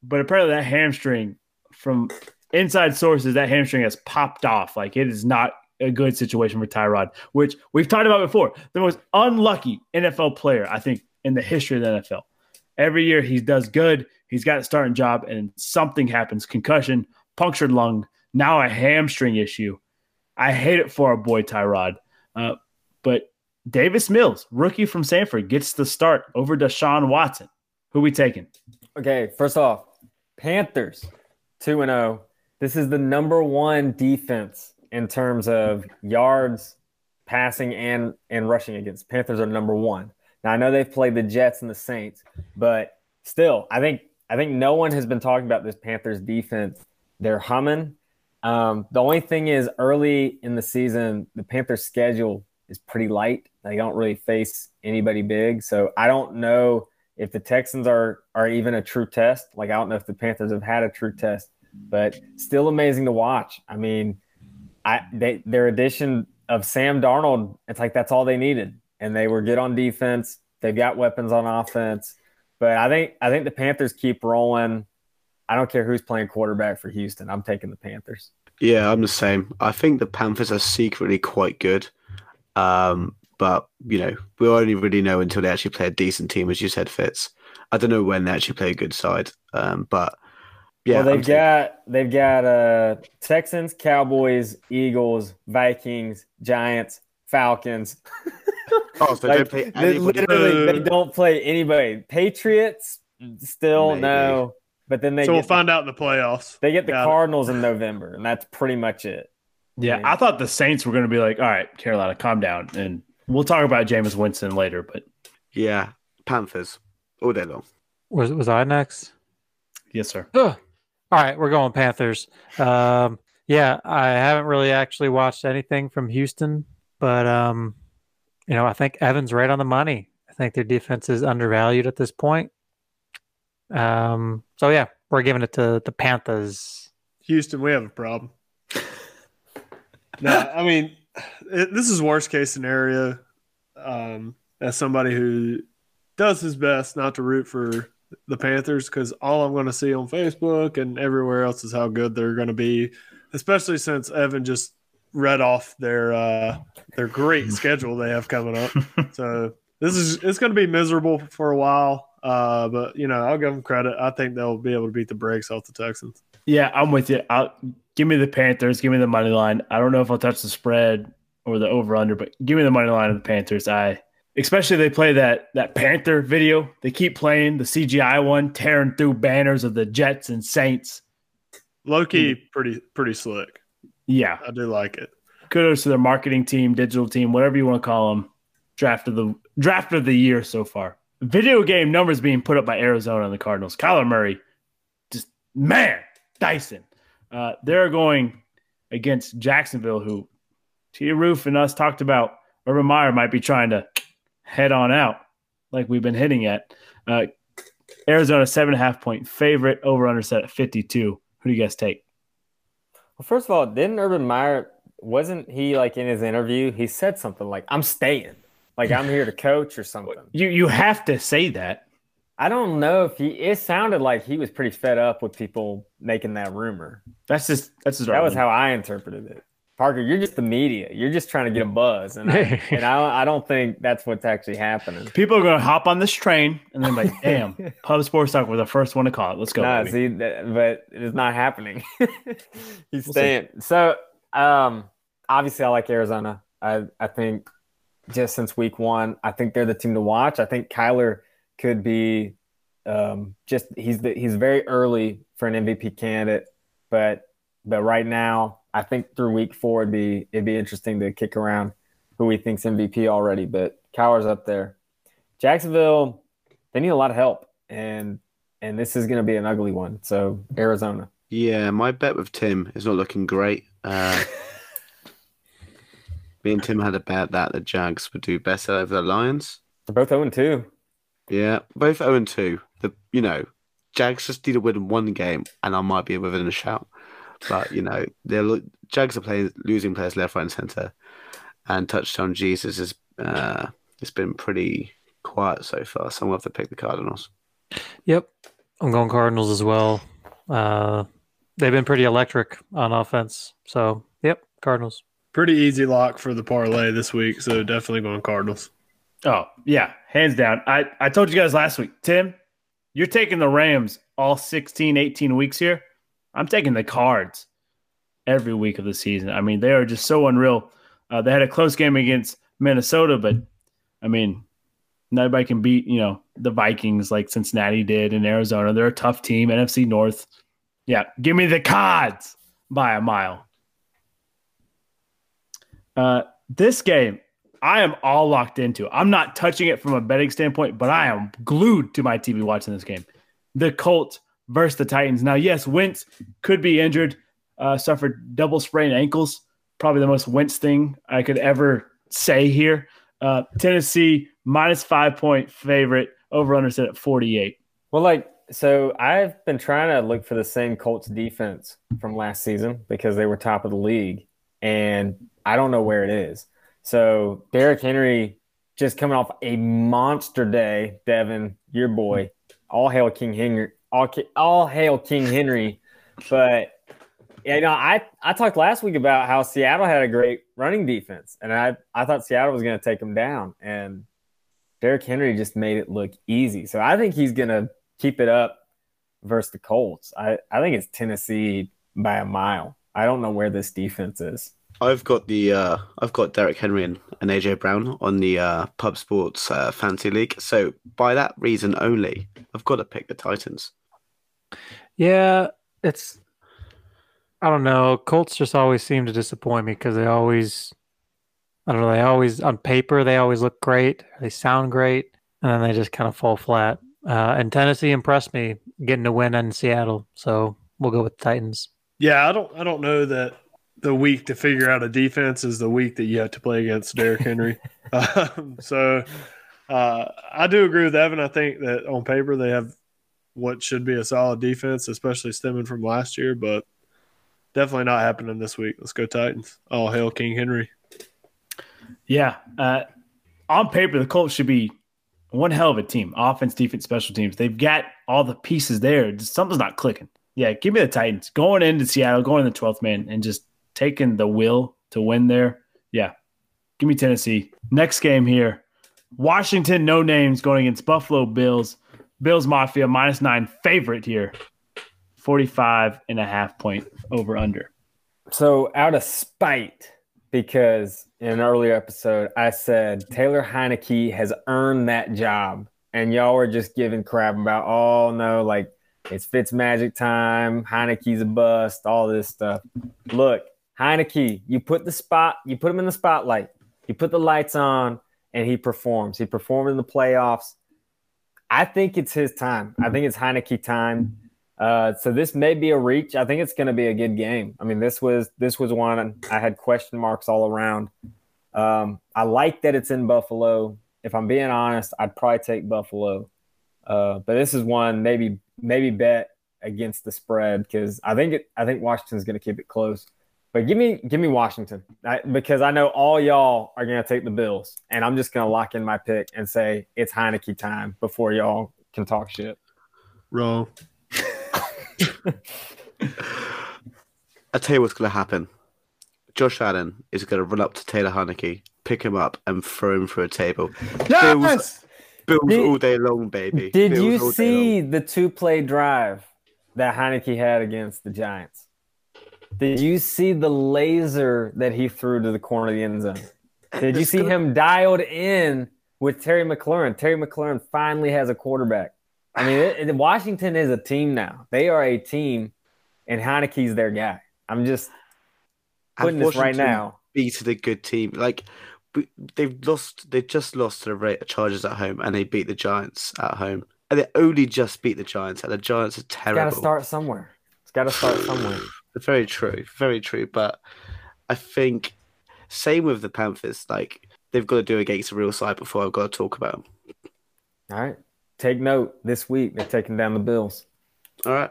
but apparently that hamstring, from inside sources, that hamstring has popped off. Like it is not a good situation for Tyrod, which we've talked about before. The most unlucky NFL player, I think, in the history of the NFL. Every year he does good. He's got a starting job, and something happens concussion, punctured lung, now a hamstring issue. I hate it for our boy Tyrod. Uh, but Davis Mills, rookie from Stanford, gets the start over Deshaun Watson. Who we taking? Okay, first off, Panthers 2 and 0. This is the number 1 defense in terms of yards passing and and rushing against. Panthers are number 1. Now I know they've played the Jets and the Saints, but still, I think I think no one has been talking about this Panthers defense. They're humming. Um, the only thing is, early in the season, the Panthers' schedule is pretty light. They don't really face anybody big, so I don't know if the Texans are are even a true test. Like I don't know if the Panthers have had a true test, but still amazing to watch. I mean, I they their addition of Sam Darnold, it's like that's all they needed, and they were good on defense. They've got weapons on offense, but I think I think the Panthers keep rolling. I don't care who's playing quarterback for Houston. I'm taking the Panthers. Yeah, I'm the same. I think the Panthers are secretly quite good. Um, but, you know, we only really know until they actually play a decent team, as you said, Fitz. I don't know when they actually play a good side. Um, but yeah. Well, they've I'm taking- got they've got uh Texans, Cowboys, Eagles, Vikings, Giants, Falcons. Oh, so they don't play they anybody. literally they don't play anybody. Patriots still Maybe. no, but then they so we'll the, find out in the playoffs. they get the Got it. Cardinals in November, and that's pretty much it. Yeah, Yeah. I thought the Saints were going to be like, all right, Carolina, calm down. And we'll talk about Jameis Winston later, but Yeah, Panthers all day long. Was was I next? yes, sir. Ugh. All right, we're going Panthers. Um, yeah, I haven't really actually watched anything from Houston, but um, you know, I think Evan's right on the money. I think their defense is undervalued at this point. Um, so yeah, we're giving it to the Panthers. Houston, we have a problem. no, I mean, it, this is worst case scenario. Um, as somebody who does his best not to root for the Panthers, because all I'm going to see on Facebook and everywhere else is how good they're going to be, especially since Evan just read off their uh, their great schedule they have coming up. So this is it's going to be miserable for a while. Uh, but you know, I'll give them credit. I think they'll be able to beat the brakes off the Texans. Yeah, I'm with you. I'll, give me the Panthers. Give me the money line. I don't know if I'll touch the spread or the over under, but give me the money line of the Panthers. I especially they play that that Panther video. They keep playing the CGI one, tearing through banners of the Jets and Saints. Low key, pretty pretty slick. Yeah, I do like it. kudos to their marketing team, digital team, whatever you want to call them. Draft of the draft of the year so far. Video game numbers being put up by Arizona and the Cardinals. Kyler Murray, just man, Dyson. Uh, they're going against Jacksonville, who T. Roof and us talked about. Urban Meyer might be trying to head on out, like we've been hitting at. Uh, Arizona seven and a half point favorite, over under set at fifty two. Who do you guys take? Well, first of all, didn't Urban Meyer wasn't he like in his interview? He said something like, "I'm staying." Like I'm here to coach or something. You you have to say that. I don't know if he. It sounded like he was pretty fed up with people making that rumor. That's just that's just That was how I interpreted it. Parker, you're just the media. You're just trying to get a buzz, and I, and I, I don't think that's what's actually happening. people are going to hop on this train and then like, damn, Pub Sports Talk was the first one to call it. Let's go. No, baby. see, that, but it's not happening. He's We'll see. staying. So, um, obviously, I like Arizona. I I think just since week one, I think they're the team to watch. I think Kyler could be um, just he's the, he's very early for an MVP candidate, but but right now, I think through week four it'd be it'd be interesting to kick around who he thinks MVP already. But Kyler's up there. Jacksonville, they need a lot of help, and and this is going to be an ugly one. So Arizona. Yeah, my bet with Tim is not looking great. Uh, me and Tim had a bet that the Jags would do better over the Lions. They're both 0 2. Yeah, both 0 and 2. The you know, Jags just need to win one game, and I might be within a shout. But you know, they're Jags are playing losing players left, right, and center, and touchdown Jesus has uh, it's been pretty quiet so far. So I'm gonna have to pick the Cardinals. Yep, I'm going Cardinals as well. Uh, they've been pretty electric on offense, so yep, Cardinals. pretty easy lock for the parlay this week. So definitely going Cardinals. Oh, yeah, hands down. I, I told you guys last week, Tim, you're taking the Rams all 16, 18 weeks here. I'm taking the Cards every week of the season. I mean, they are just so unreal. Uh, they had a close game against Minnesota, but I mean, nobody can beat, you know, the Vikings like Cincinnati did in Arizona. They're a tough team, NFC North. Yeah, give me the Cards by a mile. Uh, this game, I am all locked into. I'm not touching it from a betting standpoint, but I am glued to my TV watching this game. The Colts versus the Titans. Now, yes, Wentz could be injured, uh, suffered double sprained ankles. Probably the most Wentz thing I could ever say here. Uh, Tennessee minus five point favorite, over under set at 48. Well, like, so I've been trying to look for the same Colts defense from last season because they were top of the league, and I don't know where it is. So Derrick Henry just coming off a monster day. Devin, your boy, all hail King Henry, all, all hail King Henry. But you know, I I talked last week about how Seattle had a great running defense, and I I thought Seattle was going to take them down, and Derrick Henry just made it look easy. So I think he's going to keep it up versus the Colts. I I think it's Tennessee by a mile. I don't know where this defense is. I've got the uh, I've got Derrick Henry and, and AJ Brown on the uh, Pub Sports uh, Fantasy League. So by that reason only, I've got to pick the Titans. Yeah, it's I don't know. Colts just always seem to disappoint me because they always I don't know, they always on paper they always look great, they sound great, and then they just kind of fall flat. Uh, and Tennessee impressed me getting a win in Seattle, so we'll go with the Titans. Yeah, I don't I don't know that the week to figure out a defense is the week that you have to play against Derrick Henry. um, so uh, I do agree with Evan. I think that on paper they have what should be a solid defense, especially stemming from last year, but definitely not happening this week. Let's go Titans. All hail King Henry. Yeah. Uh, on paper, the Colts should be one hell of a team offense, defense, special teams. They've got all the pieces there. Something's not clicking. Yeah, give me the Titans going into Seattle, going in the 12th man, and just taking the will to win there. Yeah, give me Tennessee. Next game here Washington, no names going against Buffalo Bills. Bills Mafia minus nine favorite here. 45 and a half point over under. So, out of spite, because in an earlier episode, I said Taylor Heinicke has earned that job. And y'all were just giving crap about, oh no, like it's Fitz magic time, Heinicke's a bust, all this stuff. Look, Heinicke, you put the spot, you put him in the spotlight, you put the lights on, and he performs. He performed in the playoffs. I think it's his time. I think it's Heinicke time. Uh, so this may be a reach. I think it's going to be a good game. I mean, this was this was one I had question marks all around. Um, I like that it's in Buffalo. If I'm being honest, I'd probably take Buffalo. Uh, but this is one maybe maybe bet against the spread because I think it. I think Washington's going to keep it close. But give me give me Washington I, because I know all y'all are going to take the Bills, and I'm just going to lock in my pick and say it's Heinicke time before y'all can talk shit. Wrong. I tell you what's going to happen. Josh Allen is going to run up to Taylor Heinicke, pick him up, and throw him through a table. Yes! Bills Did- all day long, baby. Did Bills you see the two play drive that Heinicke had against the Giants? Did you see the laser that he threw to the corner of the end zone? Did you see him dialed in with Terry McLaurin? Terry McLaurin finally has a quarterback. I mean, it, it- Washington is a team now. They are a team, and Heinicke's their guy. I'm just putting this right now. Beated a good team. Like they've lost. They just lost to the Chargers at home, and they beat the Giants at home. And they only just beat the Giants, and the Giants are terrible. Got to start somewhere. It's got to start somewhere. Very true. Very true. But I think same with the Panthers. Like they've got to do against a real side before I've got to talk about them. All right. Take note this week. They're taking down the Bills. All right.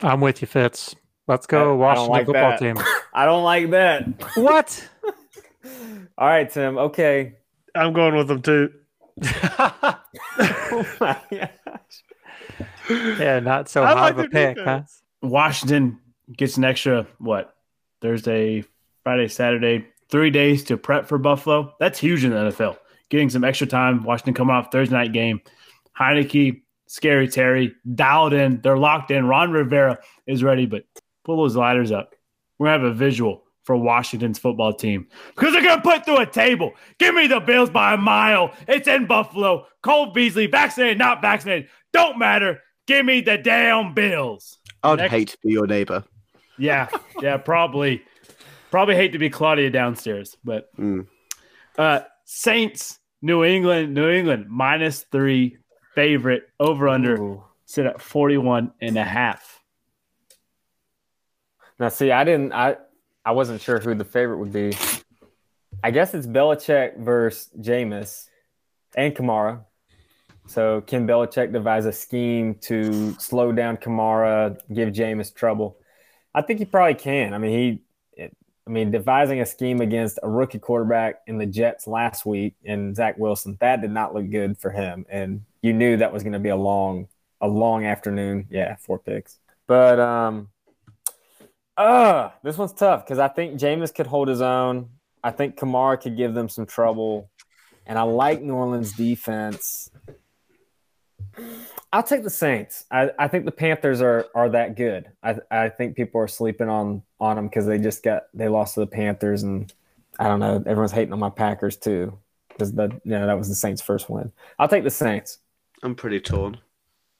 I'm with you, Fitz. Let's go, I- I Washington don't like football that. team. I don't like that. what? All right, Tim. Okay. I'm going with them too. oh my gosh. yeah, not so I hot like of a their pick, huh? Washington gets an extra what Thursday, Friday, Saturday, three days to prep for Buffalo. That's huge in the NFL. Getting some extra time. Washington coming off Thursday night game. Heinicke, Scary Terry, dialed in. They're locked in. Ron Rivera is ready, but pull those ladders up. We're going to have a visual for Washington's football team because they're to put through a table. Give me the Bills by a mile. It's in Buffalo. Cole Beasley, vaccinated, not vaccinated, don't matter. Give me the damn Bills. I'd Next- hate to be your neighbor. Yeah, yeah, probably. Probably hate to be Claudia downstairs, but Mm. uh Saints, New England, New England minus three favorite over under Ooh. sit at 41 and a half. Now, see, I didn't. I I wasn't sure who the favorite would be. I guess it's Belichick versus Jameis and Kamara. So can Belichick devise a scheme to slow down Kamara, give Jameis trouble? I think he probably can. I mean, he. It, I mean, devising a scheme against a rookie quarterback in the Jets last week and Zach Wilson that did not look good for him, and you knew that was going to be a long, a long afternoon. Yeah, four picks, but um. Uh, this one's tough because I think Jameis could hold his own. I think Kamara could give them some trouble. And I like New Orleans defense. I'll take the Saints. I, I think the Panthers are are that good. I I think people are sleeping on on them because they just got they lost to the Panthers and I don't know. Everyone's hating on my Packers too because the you know that was the Saints' first win. I'll take the Saints. I'm pretty torn.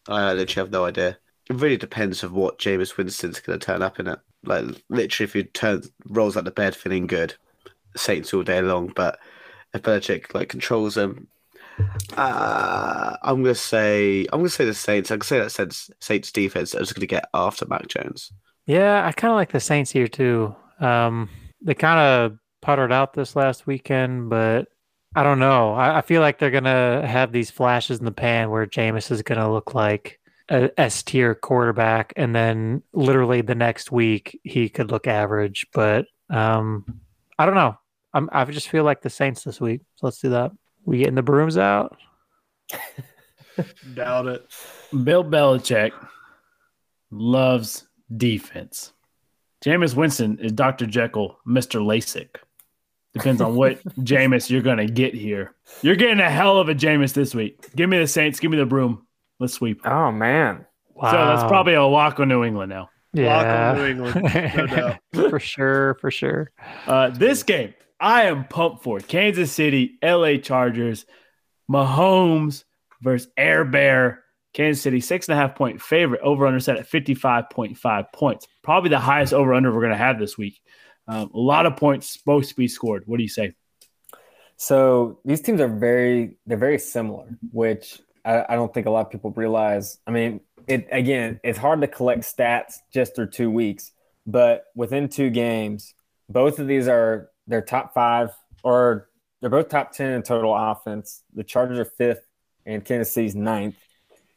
I literally have no idea. It really depends of what Jameis Winston's going to turn up in it. Like literally, if he turns rolls out the bed feeling good, Saints all day long. But if Belichick like controls them, uh, I'm gonna say I'm gonna say the Saints. I'm gonna say that Saints Saints defense are just gonna get after Mac Jones. Yeah, I kind of like the Saints here too. Um, they kind of puttered out this last weekend, but I don't know. I, I feel like they're gonna have these flashes in the pan where Jameis is gonna look like a S tier quarterback, and then literally the next week he could look average. But um, I don't know. I'm, I just feel like the Saints this week. So let's do that. We getting the brooms out. Doubt it. Bill Belichick loves defense. Jameis Winston is Dr. Jekyll, Mr. LASIK. Depends on what Jameis you're going to get here. You're getting a hell of a Jameis this week. Give me the Saints. Give me the broom. Let's sweep. Oh man. Wow. So that's probably a walk on New England now. Lock yeah. on New England, no doubt. for sure, for sure. Uh, this game, I am pumped for. Kansas City, LA Chargers, Mahomes versus Air Bear. Kansas City, six and a half point favorite. Over under set at 55.5 points. Probably the highest over under we're going to have this week. Um, a lot of points supposed to be scored. What do you say? So these teams are very they're very similar, which I, I don't think a lot of people realize. I mean, it again, it's hard to collect stats just through two weeks, but within two games, both of these are they're top five or they're both top ten in total offense. The Chargers are fifth and Kansas City's ninth.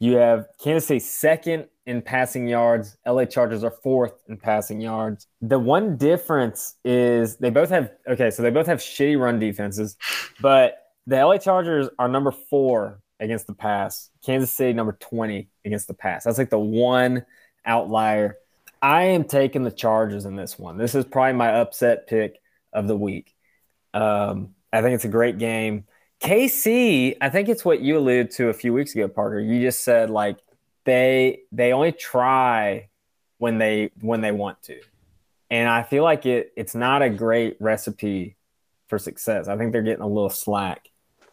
You have Kansas City second in passing yards. LA Chargers are fourth in passing yards. The one difference is they both have okay, so they both have shitty run defenses, but the LA Chargers are number four against the pass. Kansas City number 20 against the pass. That's like the one outlier. I am taking the Chargers in this one. This is probably my upset pick of the week. Um, I think it's a great game. KC, I think it's what you alluded to a few weeks ago, Parker. You just said like they they only try when they when they want to. And I feel like it it's not a great recipe for success. I think they're getting a little slack.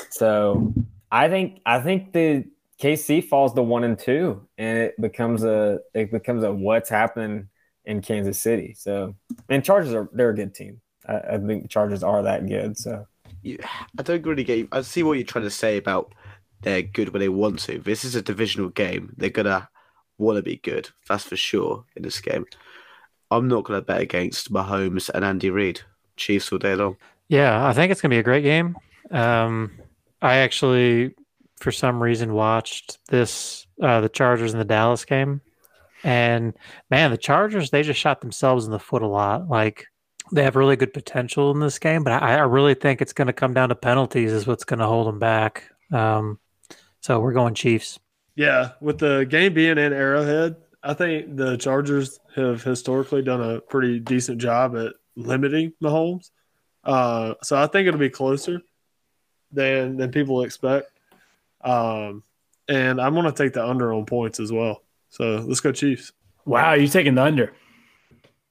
So I think I think the KC falls to one and two, and it becomes a it becomes a what's happening in Kansas City. So and Chargers are they're a good team. I, I think the Chargers are that good. So You, I don't really get. I see what you're trying to say about they're good when they want to. This is a divisional game. They're gonna want to be good. That's for sure in this game. I'm not gonna bet against Mahomes and Andy Reid. Chiefs all day long. Yeah, I think it's gonna be a great game. Um, I actually, for some reason, watched this uh, the Chargers and the Dallas game, and man, the Chargers they just shot themselves in the foot a lot. Like they have really good potential in this game, but I, I really think it's going to come down to penalties is what's going to hold them back. Um, so we're going Chiefs. Yeah, with the game being in Arrowhead, I think the Chargers have historically done a pretty decent job at limiting Mahomes. Uh, so I think it'll be closer than than people expect. Um, and I'm going to take the under on points as well. So let's go Chiefs. Wow, you taking the under?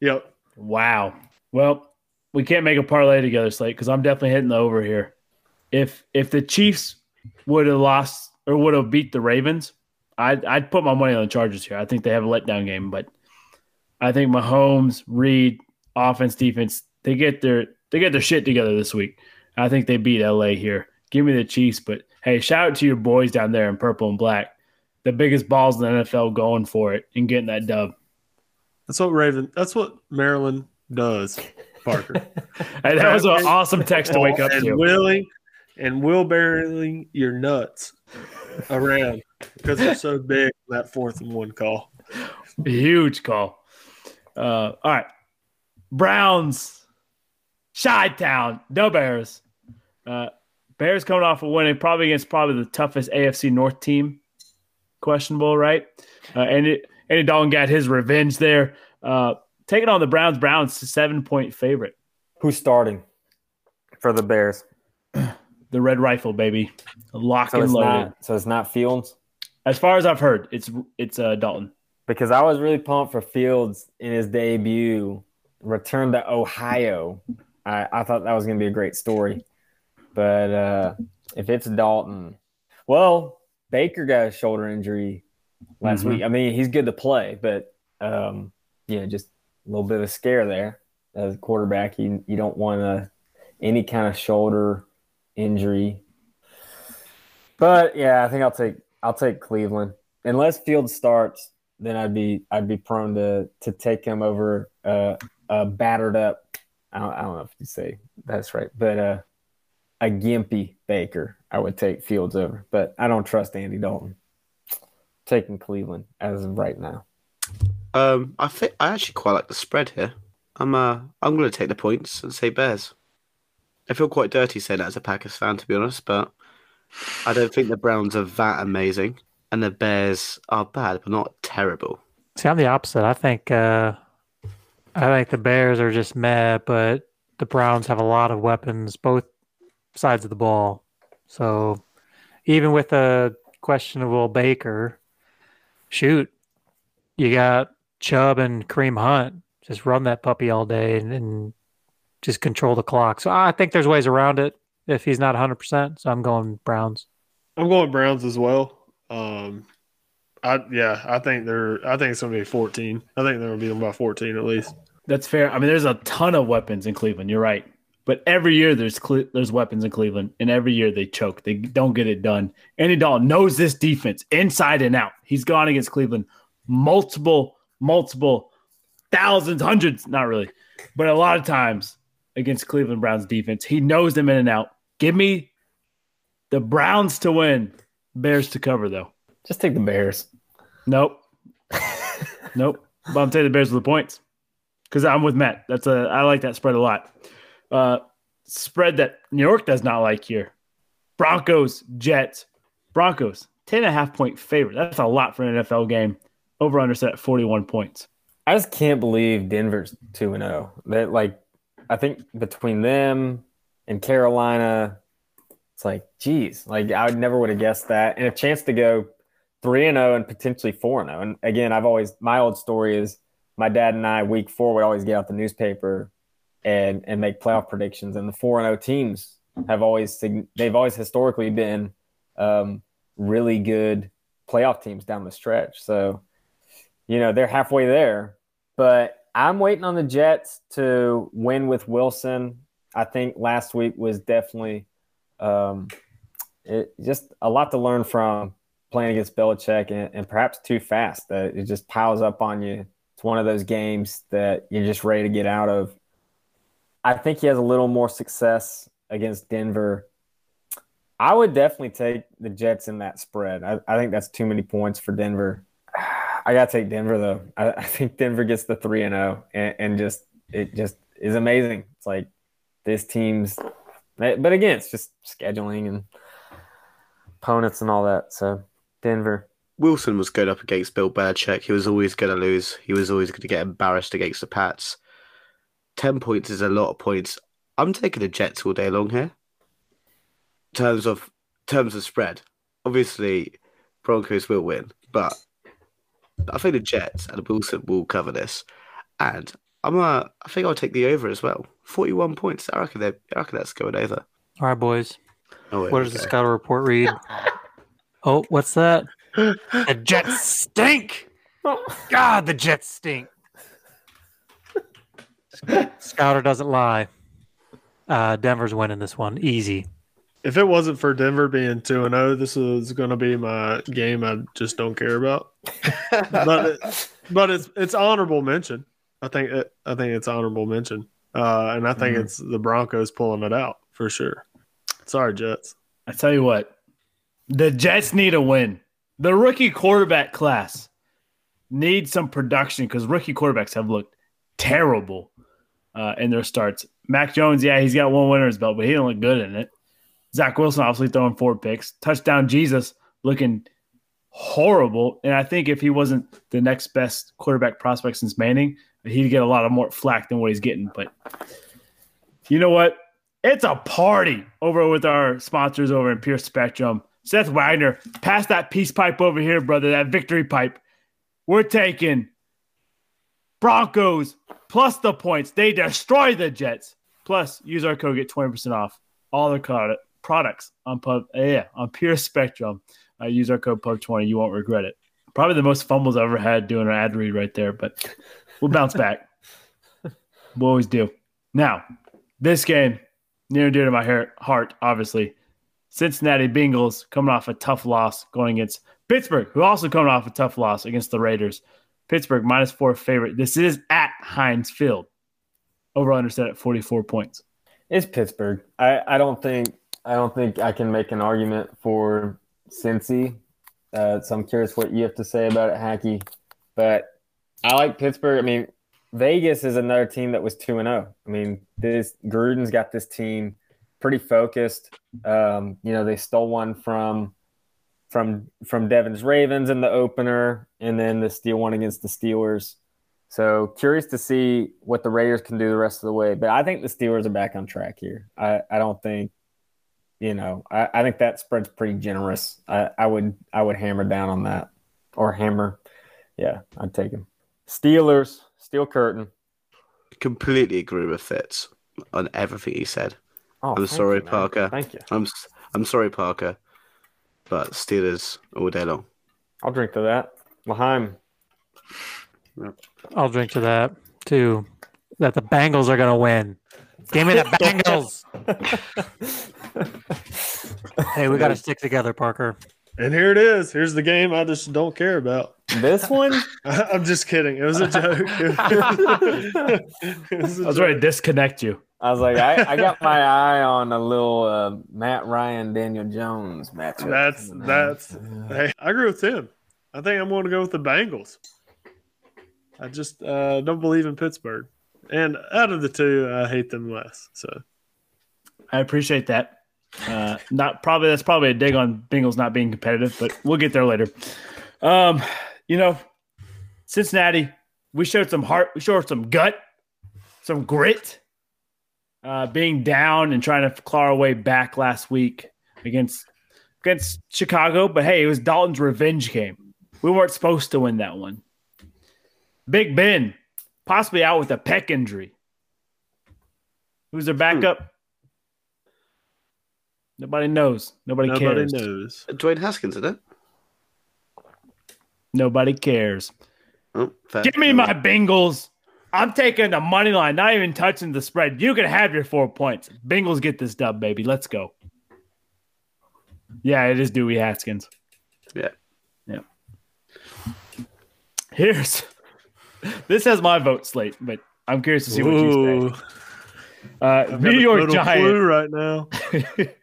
Yep. Wow. Well, we can't make a parlay together, Slate, because I'm definitely hitting the over here. If if the Chiefs would have lost or would have beat the Ravens, I'd I'd put my money on the Chargers here. I think they have a letdown game, but I think Mahomes, Reid, offense, defense, they get their they get their shit together this week. I think they beat LA here. Give me the Chiefs, but hey, shout out to your boys down there in purple and black. The biggest balls in the NFL going for it and getting that dub. That's what Raven. That's what Maryland does, Parker. Hey, that was an awesome text to wake up and to. willing and wheelbarrowing your nuts around because they're so big. That fourth and one call. Huge call. Uh, all right. Browns, Chi Town, no Bears. Uh, Bears coming off a winning probably against probably the toughest AFC North team. Questionable, right? Uh, and it, Andy Dalton got his revenge there. Uh, taking on the Browns. Browns seven point favorite. Who's starting for the Bears? The Red Rifle, baby, lock So and it's loaded. not. So it's not Fields. As far as I've heard, it's it's uh, Dalton. because I was really pumped for Fields in his debut, return to Ohio. I, I thought that was going to be a great story. But uh, if it's Dalton, well, Baker got a shoulder injury last Mhm. week. I mean, he's good to play, but um, yeah, just a little bit of a scare there as a quarterback. You, you don't want a, any kind of shoulder injury. But yeah, I think I'll take I'll take Cleveland unless Fields starts then I'd be I'd be prone to to take him over uh, a battered up. I don't, I don't know if you say that's right, but uh, a gimpy Baker I would take Fields over, but I don't trust Andy Dalton. Taking Cleveland as of right now. Um, I think I actually quite like the spread here. I'm uh, I'm going to take the points and say Bears. I feel quite dirty saying that as a Packers fan, to be honest, but I don't think the Browns are that amazing, and the Bears are bad, but not terrible. See, I'm the opposite. I think uh, I think the Bears are just meh, but the Browns have a lot of weapons, both sides of the ball. So even with a questionable Baker, shoot, you got Chubb and Kareem Hunt. Just run that puppy all day and, and just control the clock. So I think there's ways around it if he's not 100%. So I'm going Browns. I'm going Browns as well. Um, I yeah, I think they're. I think it's going to be 14. I think they're going to be them by 14 at least. That's fair. I mean, there's a ton of weapons in Cleveland. You're right, but every year there's Cle- there's weapons in Cleveland, and every year they choke. They don't get it done. Andy Dalton knows this defense inside and out. He's gone against Cleveland multiple, multiple thousands, hundreds, not really, but a lot of times against Cleveland Browns defense. He knows them in and out. Give me the Browns to win, Bears to cover though. Just take the Bears. Nope. nope. But I'm taking the Bears with the points because I'm with Matt. That's a I like that spread a lot. Uh, spread that New York does not like here. Broncos, Jets, Broncos, 10 and a half point favorite. That's a lot for an NFL game. Over under set at 41 points. I just can't believe Denver's two and zero. That like, I think between them and Carolina, it's like, geez, like I never would have guessed that. And a chance to go three and zero and potentially four and zero. And again, I've always my old story is my dad and I week four would always get out the newspaper and and make playoff predictions. And the four and zero teams have always they've always historically been um, really good playoff teams down the stretch. So you know they're halfway there. But i'm waiting on the jets to win with wilson. I think last week was definitely um, it, just a lot to learn from playing against Belichick and, and perhaps too fast that it just piles up on you. It's one of those games that you're just ready to get out of. I think he has a little more success against denver. I would definitely take the jets in that spread. I, I think that's too many points for denver I gotta take Denver though. I, I think Denver gets the three and oh, zero, and just it just is amazing. It's like this team's, but again, it's just scheduling and opponents and all that. So Denver. Wilson was good up against Bill Belichick. He was always going to lose. He was always going to get embarrassed against the Pats. Ten points is a lot of points. I'm taking the Jets all day long here. In terms of terms of spread, obviously Broncos will win, but I think the Jets and the Wilson will cover this, and I'm uh, I think I'll take the over as well. Forty-one points. I reckon. they- I reckon that's going over. All right, boys. Oh, wait, What does the okay. scout report read? Oh, what's that? The Jets stink. God, the Jets stink. Scouter doesn't lie. Uh, Denver's winning this one, easy. If it wasn't for Denver being two and zero, this is going to be my game. I just don't care about. but it, but it's it's honorable mention. I think it, I think it's honorable mention, uh, and I think Mhm. it's the Broncos pulling it out for sure. Sorry, Jets. I tell you what, the Jets need a win. The rookie quarterback class needs some production because rookie quarterbacks have looked terrible uh, in their starts. Mac Jones, yeah, he's got one winner's belt, but he didn't look good in it. Zach Wilson obviously throwing four picks. Touchdown Jesus looking horrible. And I think if he wasn't the next best quarterback prospect since Manning, he'd get a lot of more flack than what he's getting. But you know what? It's a party over with our sponsors over in Pure Spectrum. Seth Wagner, pass that peace pipe over here, brother, that victory pipe. We're taking Broncos plus the points. They destroy the Jets. Plus, use our code, get 20% off all their co- products on Pub, uh, yeah, on Pure Spectrum. Uh, use our code PUB20. You won't regret it. Probably the most fumbles I've ever had doing an ad read right there, but we'll bounce back. We always do. Now, this game, near and dear to my heart, heart, obviously. Cincinnati Bengals coming off a tough loss going against Pittsburgh, who also coming off a tough loss against the Raiders. Pittsburgh minus four favorite. This is at Heinz Field. Over under set at 44 points. It's Pittsburgh. I, I don't think I don't think I can make an argument for Cincy. Uh, so I'm curious what you have to say about it, Hacky. But I like Pittsburgh. I mean, Vegas is another team that was two and zero. I mean, this Gruden's got this team pretty focused. Um, you know, they stole one from from from Devin's Ravens in the opener, and then the steal one against the Steelers. So curious to see what the Raiders can do the rest of the way. But I think the Steelers are back on track here. I, I don't think, you know, I, I think that spread's pretty generous. I, I would I would hammer down on that. Or hammer. Yeah, I'd take him. Steelers, steel curtain. Completely agree with Fitz on everything he said. Oh, I'm thank sorry, you. Parker. Thank you. I'm s- I'm sorry, Parker, but Steelers all day long. I'll drink to that. L'chaim. I'll drink to that too. That the Bengals are gonna win. Give me the Bengals. hey, we gotta stick together, Parker. And here it is. Here's the game I just don't care about. this one? I'm just kidding. It was a joke. It was a I was joke. ready to disconnect you. I was like, I, I got my eye on a little uh, Matt Ryan, Daniel Jones matchup. That's that's. Hey, I agree with Tim. I think I'm going to go with the Bengals. I just uh, don't believe in Pittsburgh, and out of the two, I hate them less. So I appreciate that. Uh, not probably that's probably a dig on Bengals not being competitive, but we'll get there later. Um, you know, Cincinnati, we showed some heart, we showed some gut, some grit. Uh, being down and trying to claw our way back last week against against Chicago, but hey, it was Dalton's revenge game. We weren't supposed to win that one. Big Ben, possibly out with a pec injury. Who's their backup? Nobody knows. Nobody, nobody cares. knows. Dwayne Haskins, isn't it? Nobody cares. Oh, fair. Give me my Bengals. I'm taking the money line, not even touching the spread. You can have your four points. Bengals get this dub, baby. Let's go. Yeah, it is Dewey Haskins. Yeah. Yeah. Here's this has my vote slate, but I'm curious to see what you Ooh, say. Uh, New York little Giants. flu right now.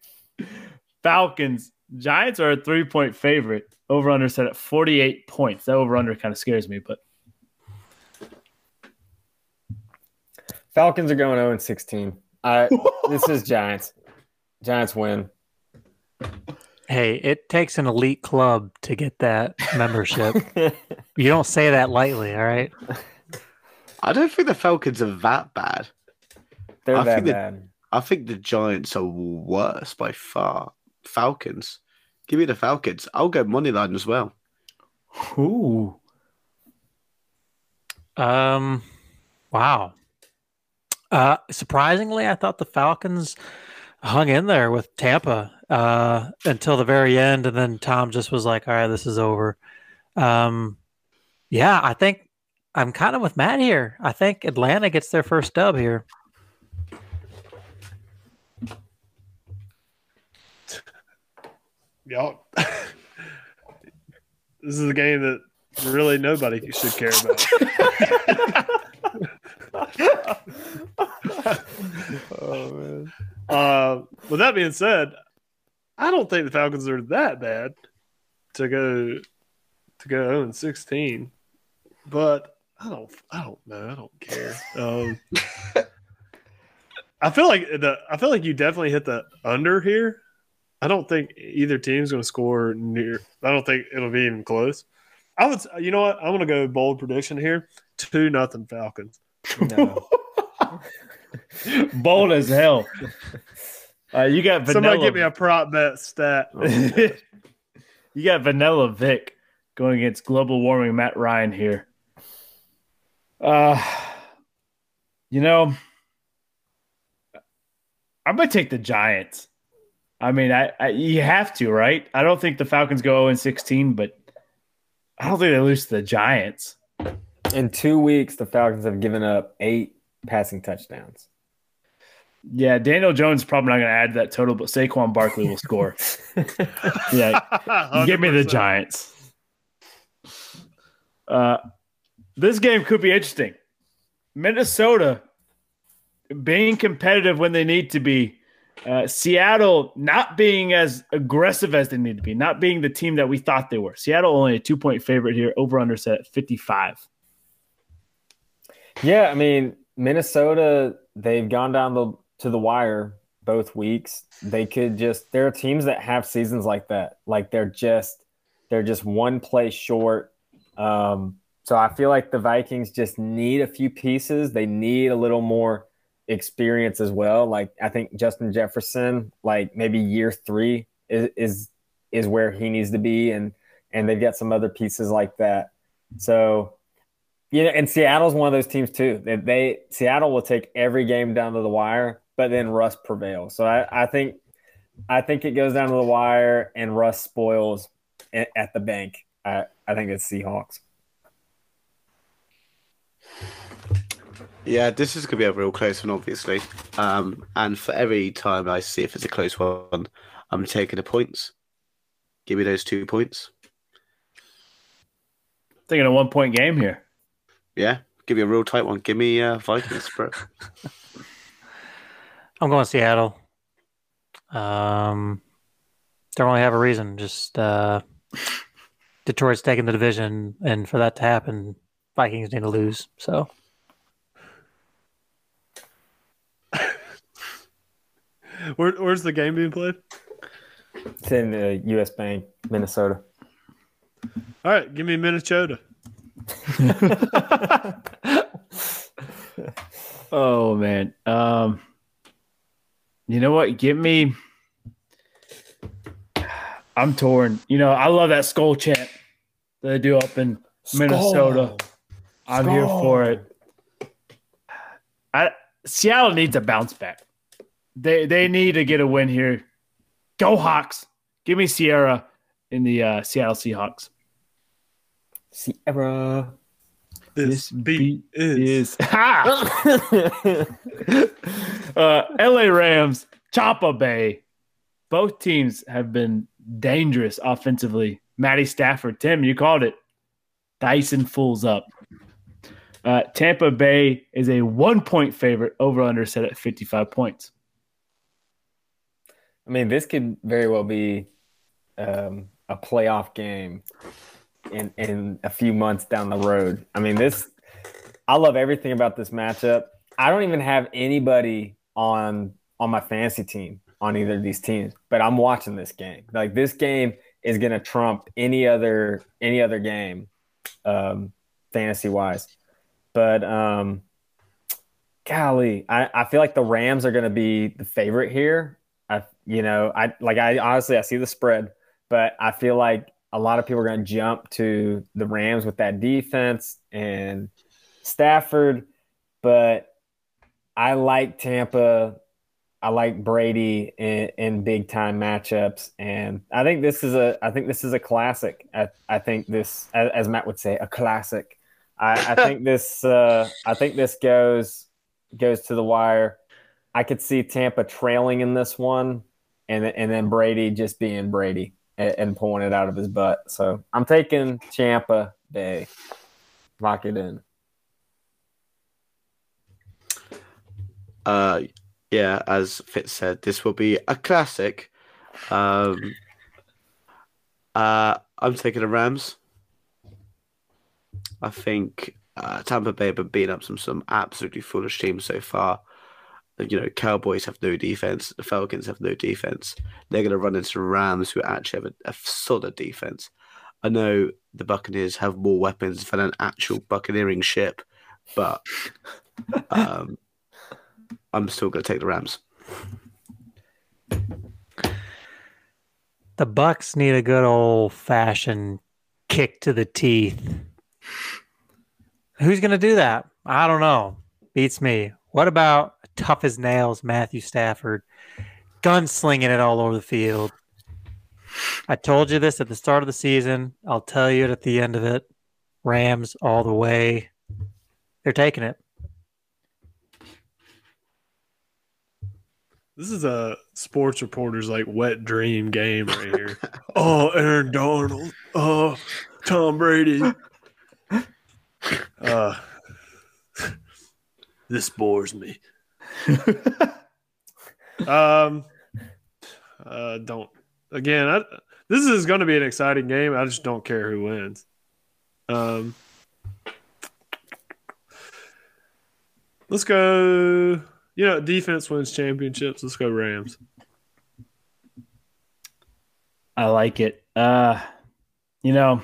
Falcons. Giants are a three point favorite. Over under set at 48 points. That over under kind of scares me, but Falcons are going 0 and 16. I, this is Giants. Giants win. Hey, it takes an elite club to get that membership. you don't say that lightly, all right? I don't think the Falcons are that bad. They're I that think that- bad. I think the Giants are worse by far. Falcons. Give me the Falcons. I'll go money line as well. Ooh. Um, wow. Uh, surprisingly, I thought the Falcons hung in there with Tampa uh, until the very end, and then Tom just was like, "All right, this is over." Um, yeah, I think I'm kind of with Matt here. I think Atlanta gets their first dub here. Y'all, this is a game that really nobody should care about. oh man. Uh, with that being said, I don't think the Falcons are that bad to go to go 0 and 16, but I don't I don't know I don't care. Um, I feel like the I feel like you definitely hit the under here. I don't think either team's going to score near. I don't think it'll be even close. I would. You know what? I'm going to go bold prediction here. Two nothing Falcons. No. Bold as hell. Uh, you got vanilla. Somebody give me a prop bet stat. you got Vanilla Vic going against global warming Matt Ryan here. Uh, you know, I'm gonna take the Giants. I mean, I, I you have to, right? I don't think the Falcons go 0 16, but I don't think they lose to the Giants. In two weeks, the Falcons have given up eight passing touchdowns. Yeah, Daniel Jones probably not going to add to that total, but Saquon Barkley will score. yeah, give me the Giants. Uh, this game could be interesting. Minnesota being competitive when they need to be. Uh, Seattle not being as aggressive as they need to be, not being the team that we thought they were. Seattle only a two point favorite here, over under set at 55. Yeah, I mean Minnesota, they've gone down the to the wire both weeks. They could just there are teams that have seasons like that. Like they're just they're just one play short. Um, so I feel like the Vikings just need a few pieces. They need a little more experience as well. Like I think Justin Jefferson, like maybe year three is is, is where he needs to be, and and they've got some other pieces like that. So you know, and Seattle's one of those teams too. They, they Seattle will take every game down to the wire, but then Russ prevails. So I, I think I think it goes down to the wire, and Russ spoils at, at the bank. I, I think it's Seahawks. Yeah, this is going to be a real close one, obviously. Um, and for every time I see if it's a close one, I'm taking the points. Give me those two points. Thinking a one point game here. Yeah, give me a real tight one. Give me uh, Vikings, bro. I'm going Seattle. Um, don't really have a reason. Just uh, Detroit's taking the division, and for that to happen, Vikings need to lose. So Where, where's the game being played? It's in the U.S. Bank, Minnesota. All right, give me Minnesota. Oh man. Um you know what? Give me I'm torn. You know, I love that skull chant that they do up in Minnesota. I'm here for it. I Seattle needs a bounce back. They they need to get a win here. Go Hawks. Give me Sierra in the uh, Seattle Seahawks. Sierra. This, beat, is. is ha! uh, LA Rams, Champa Bay. Both teams have been dangerous offensively. Matty Stafford, Tim, you called it. Dyson fools up. Uh, Tampa Bay is a one point favorite over under set at 55 points. I mean, this could very well be um, a playoff game in in a few months down the road. I mean, this I love everything about this matchup. I don't even have anybody on on my fantasy team on either of these teams, but I'm watching this game. Like this game is going to trump any other any other game, um, fantasy wise. But um, golly, I, I feel like the Rams are going to be the favorite here. I, you know, I like I honestly I see the spread, but I feel like a lot of people are going to jump to the Rams with that defense and Stafford, but I like Tampa. I like Brady in, in big time matchups, and I think this is a I think this is a classic. I, I think this, as, as Matt would say, a classic. I, I think this uh, I think this goes goes to the wire. I could see Tampa trailing in this one, and and then Brady just being Brady and, and pulling it out of his butt. So I'm taking Tampa Bay. Lock it in. Uh, yeah, as Fitz said, this will be a classic. Um, uh, I'm taking the Rams. I think uh, Tampa Bay have been beating up some some absolutely foolish teams so far. You know, Cowboys have no defense. The Falcons have no defense. They're going to run into Rams, who actually have a, a solid defense. I know the Buccaneers have more weapons than an actual buccaneering ship, but um, I'm still going to take the Rams. The Bucks need a good old fashioned kick to the teeth. Who's going to do that? I don't know. Beats me. What about tough as nails Matthew Stafford gunslinging it all over the field? I told you this at the start of the season. I'll tell you it at the end of it. Rams all the way. They're taking it. This is a sports reporter's like wet dream game right here. oh, Aaron Donald. Oh, Tom Brady. Uh, this bores me. um, uh, don't again. I, this is going to be an exciting game. I just don't care who wins. Um, let's go. You know, defense wins championships. Let's go Rams. I like it. Uh, you know,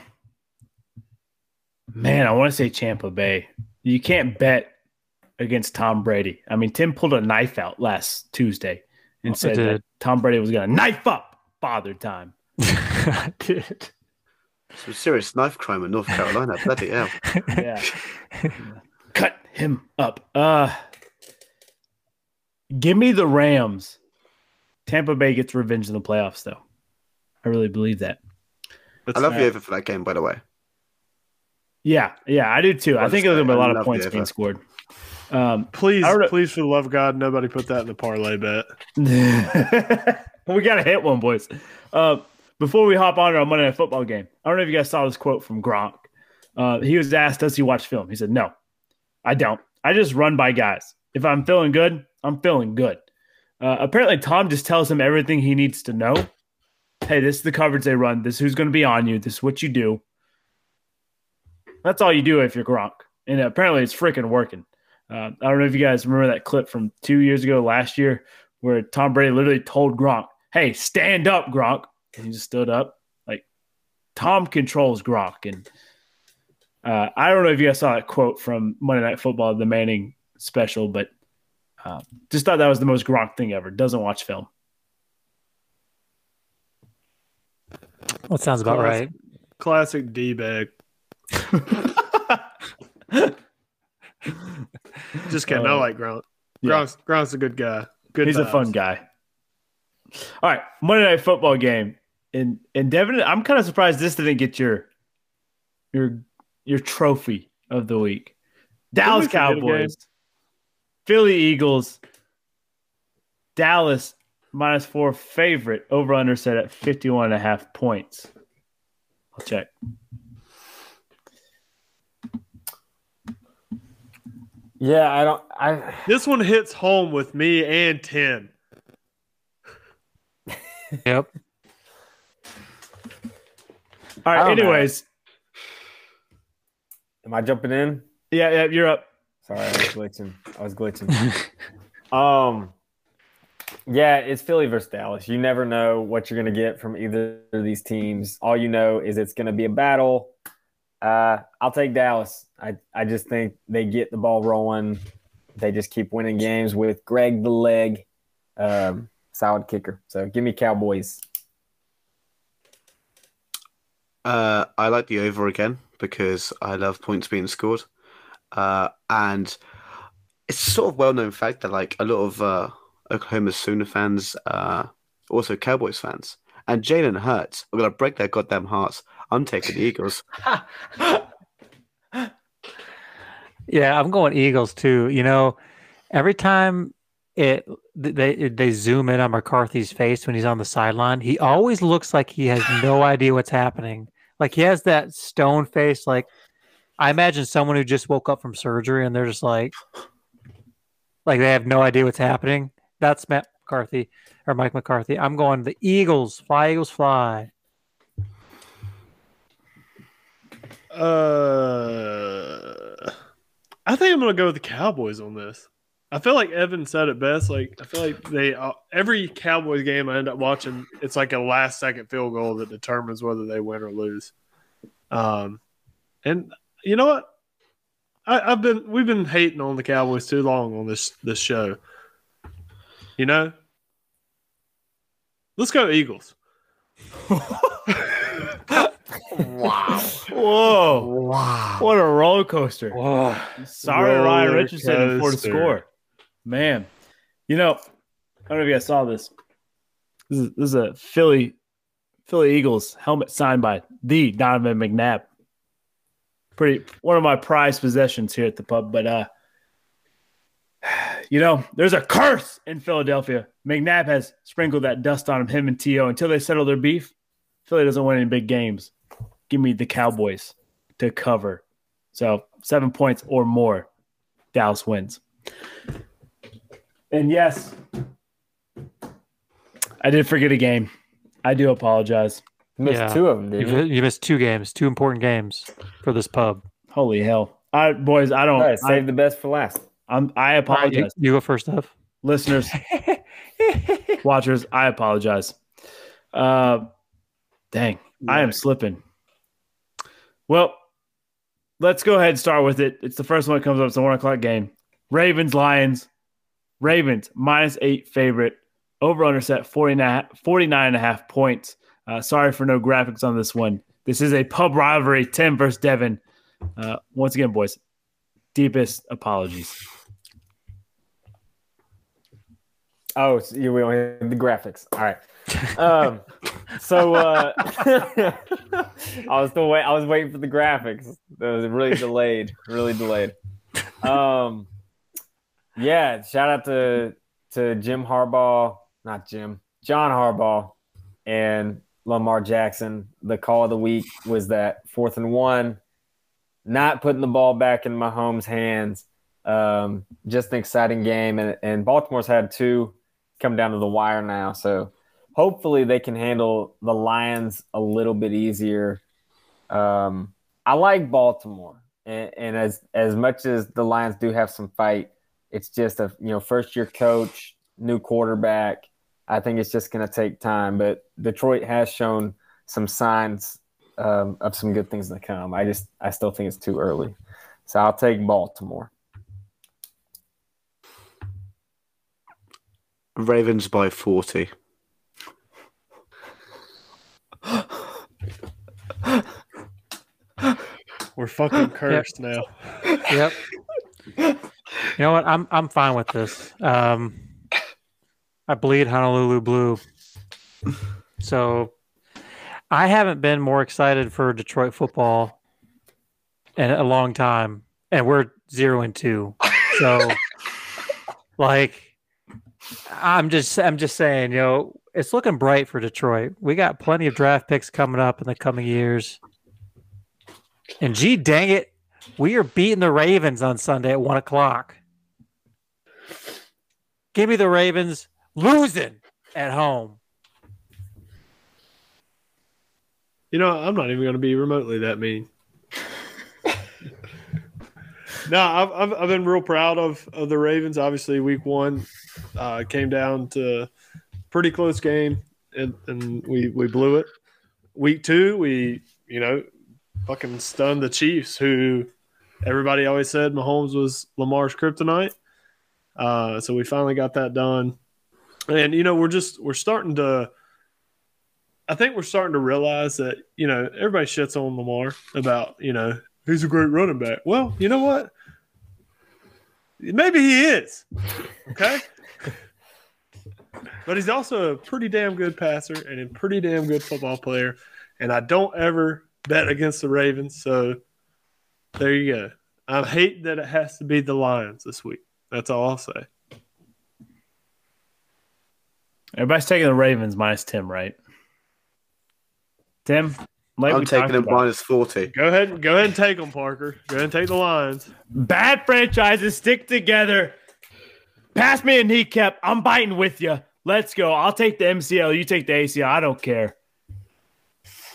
man, I want to say Tampa Bay. You can't bet against Tom Brady. I mean, Tim pulled a knife out last Tuesday and I said that Tom Brady was going to knife up Father Time. I did. Some serious knife crime in North Carolina. Bloody hell. Yeah. Cut him up. Uh Give me the Rams. Tampa Bay gets revenge in the playoffs, though. I really believe that. I love you over for that game, by the way. Yeah, yeah, I do too. I think there's gonna be a I lot of points being scored. Um, Please, please, for the love of God, nobody put that in the parlay bet. we got to hit one, boys. Uh, before we hop on to our Monday Night Football game, I don't know if you guys saw this quote from Gronk. Uh, he was asked, "Does he watch film?" He said, "No, I don't. I just run by guys. If I'm feeling good, I'm feeling good." Uh, apparently, Tom just tells him everything he needs to know. Hey, this is the coverage they run. This is who's going to be on you. This is what you do. That's all you do if you're Gronk, and apparently, it's freaking working. Uh, I don't know if you guys remember that clip from two years ago, last year, where Tom Brady literally told Gronk, "Hey, stand up, Gronk," and he just stood up. Like Tom controls Gronk, and uh, I don't know if you guys saw that quote from Monday Night Football, the Manning special, but uh, just thought that was the most Gronk thing ever. Doesn't watch film. Well, sounds about Class- right. Classic D bag. Just kidding. I Uh, like Gronk. yeah. Gronk's, Gronk's a good guy. Good. He's a fun guy. All right, Monday Night Football game, and and Devin, I'm kind of surprised this didn't get your your your trophy of the week. Dallas we forget a game? Cowboys, Philly Eagles, Dallas minus four favorite over under set at 51 and a half points. I'll check. Yeah, I don't. I This one hits home with me and Tim. Yep. All I know. Anyways, am I jumping in? yeah, yeah, you're up. Sorry, I was glitching. I was glitching. um, yeah, it's Philly versus Dallas. You never know what you're going to get from either of these teams. All you know is it's going to be a battle. Uh, I'll take Dallas. I, I just think they get the ball rolling. they just keep winning games with Greg the Leg, um, solid kicker. So give me Cowboys. Uh, I like the over again because I love points being scored, uh, and it's sort of well known fact that like a lot of uh, Oklahoma Sooner fans, uh, also Cowboys fans, and Jalen Hurts are gonna break their goddamn hearts. I'm taking Eagles. Yeah, I'm going Eagles too. You know, every time it they they zoom in on McCarthy's face when he's on the sideline, he always looks like he has no idea what's happening. Like he has that stone face. Like I imagine someone who just woke up from surgery and they're just like, like they have no idea what's happening. That's Matt McCarthy or Mike McCarthy. I'm going the Eagles. Fly Eagles fly. Uh, I think I'm gonna go with the Cowboys on this. I feel like Evan said it best. Like I feel like they uh, every Cowboys game I end up watching, it's like a last second field goal that determines whether they win or lose. Um, and you know what? I, I've been we've been hating on the Cowboys too long on this this show. You know, let's go Eagles. Wow. Whoa. Wow. What a roller coaster. Whoa. Sorry, Ryan Richardson for the coaster. score. Man, you know, I don't know if you guys saw this. This is, this is a Philly Philly Eagles helmet signed by the Donovan McNabb. Pretty one of my prized possessions here at the pub, but uh you know, there's a curse in Philadelphia. McNabb has sprinkled that dust on him, him and T.O. until they settle their beef. Philly doesn't win any big games. Give me the Cowboys to cover. So seven points or more, Dallas wins. And yes, I did forget a game. I do apologize. You Missed Yeah. two of them, You, you? you missed two games, two important games for this pub. Holy hell. I boys, I don't All right, I, save the best for last. I'm I Ryan, you, apologize. you go first, Ev. Listeners, watchers, I apologize. Uh dang, I am slipping. Well, let's go ahead and start with it. It's the first one that comes up. It's a one o'clock game. Ravens, Lions. Ravens minus eight favorite. Over under set 49, 49 and a half points. Uh, sorry for no graphics on this one. This is a pub rivalry, Tim versus Devin. Uh, once again, boys, deepest apologies. Oh, so you we only have the graphics. All right. Um, so uh, I was still wait. I was waiting for the graphics. That was really delayed. Really delayed. Um, yeah. Shout out to to Jim Harbaugh, not Jim, John Harbaugh, and Lamar Jackson. The call of the week was that fourth and one, not putting the ball back in Mahomes' hands. Um, just an exciting game, and, and Baltimore's had two come down to the wire now. So hopefully they can handle the Lions a little bit easier. Um, I like Baltimore, and, and as as much as the Lions do have some fight, it's just a you know first year coach, new quarterback. I think it's just going to take time, but Detroit has shown some signs um, of some good things to come. I just I still think it's too early, so I'll take Baltimore. Ravens by 40. We're fucking cursed now. Yep. you know what? I'm I'm fine with this. Um, I bleed Honolulu blue. So I haven't been more excited for Detroit football in a long time, and we're zero and two. So, like, I'm just I'm just saying, you know, it's looking bright for Detroit. We got plenty of draft picks coming up in the coming years. And gee dang it, we are beating the Ravens on Sunday at one o'clock. Give me the Ravens losing at home. You know, I'm not even going to be remotely that mean. no, I've, I've I've been real proud of of the Ravens. Obviously, Week One uh, came down to pretty close game, and, and we we blew it. Week Two, we you know fucking stunned the Chiefs, who everybody always said Mahomes was Lamar's kryptonite. Uh, so we finally got that done, and you know we're just we're starting to. I think we're starting to realize that you know everybody shits on Lamar about you know he's a great running back. Well, you know what? Maybe he is. Okay. but he's also a pretty damn good passer and a pretty damn good football player. And I don't ever bet against the Ravens. So there you go. I hate that it has to be the Lions this week. That's all I'll say. Everybody's taking the Ravens minus Tim, right? Tim, like I'm taking them minus 40. Go ahead, go ahead and take them, Parker. Go ahead and take the Lions. bad franchises stick together. Pass me a kneecap. I'm biting with you. Let's go. I'll take the MCL. You take the ACL. I don't care.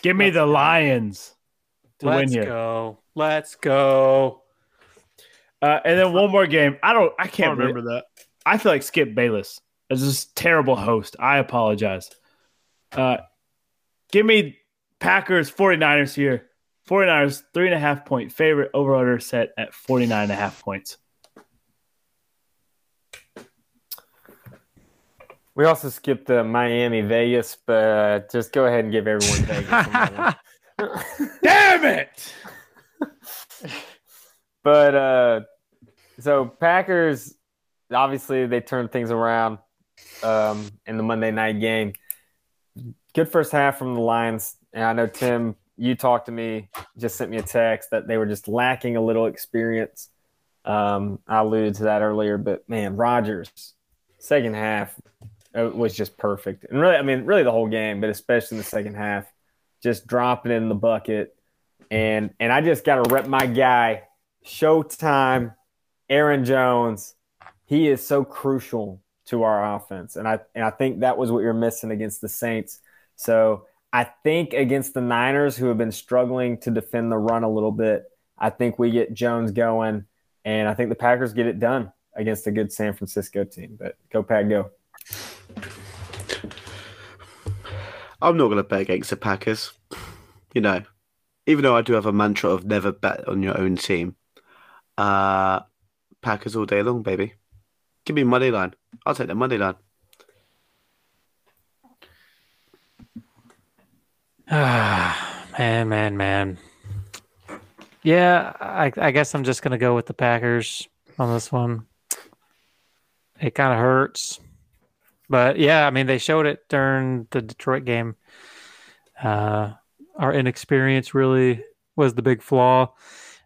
Give me the Lions to win Let's here. go. Let's go. Uh, and then one more game. I don't. I I can't don't remember. remember that. I feel like Skip Bayless is this terrible host. I apologize. Uh, give me Packers 49ers here. 49ers, three and a half point favorite over under set at 49 and a half points. We also skipped the Miami Vegas, but just go ahead and give everyone Vegas. on that one. Damn it! but uh, so Packers, obviously they turned things around um, in the Monday night game. Good first half from the Lions, and I know Tim, you talked to me, just sent me a text that they were just lacking a little experience. Um, I alluded to that earlier, but man, Rodgers, second half uh, was just perfect, and really, I mean, really the whole game, but especially in the second half, just dropping it in the bucket and and I just got to rep my guy, Showtime, Aaron Jones. He is so crucial to our offense, and I and I think that was what you're missing against the Saints. So I think against the Niners, who have been struggling to defend the run a little bit, I think we get Jones going, and I think the Packers get it done against a good San Francisco team. But go Pack, go! I'm not going to bet against the Packers. You know, even though I do have a mantra of never bet on your own team. Uh, Packers all day long, baby. Give me money line. I'll take the money line. Ah, man, man, man. Yeah, I, I guess I'm just gonna go with the Packers on this one. It kind of hurts, but yeah, I mean they showed it during the Detroit game. Uh, our inexperience really was the big flaw.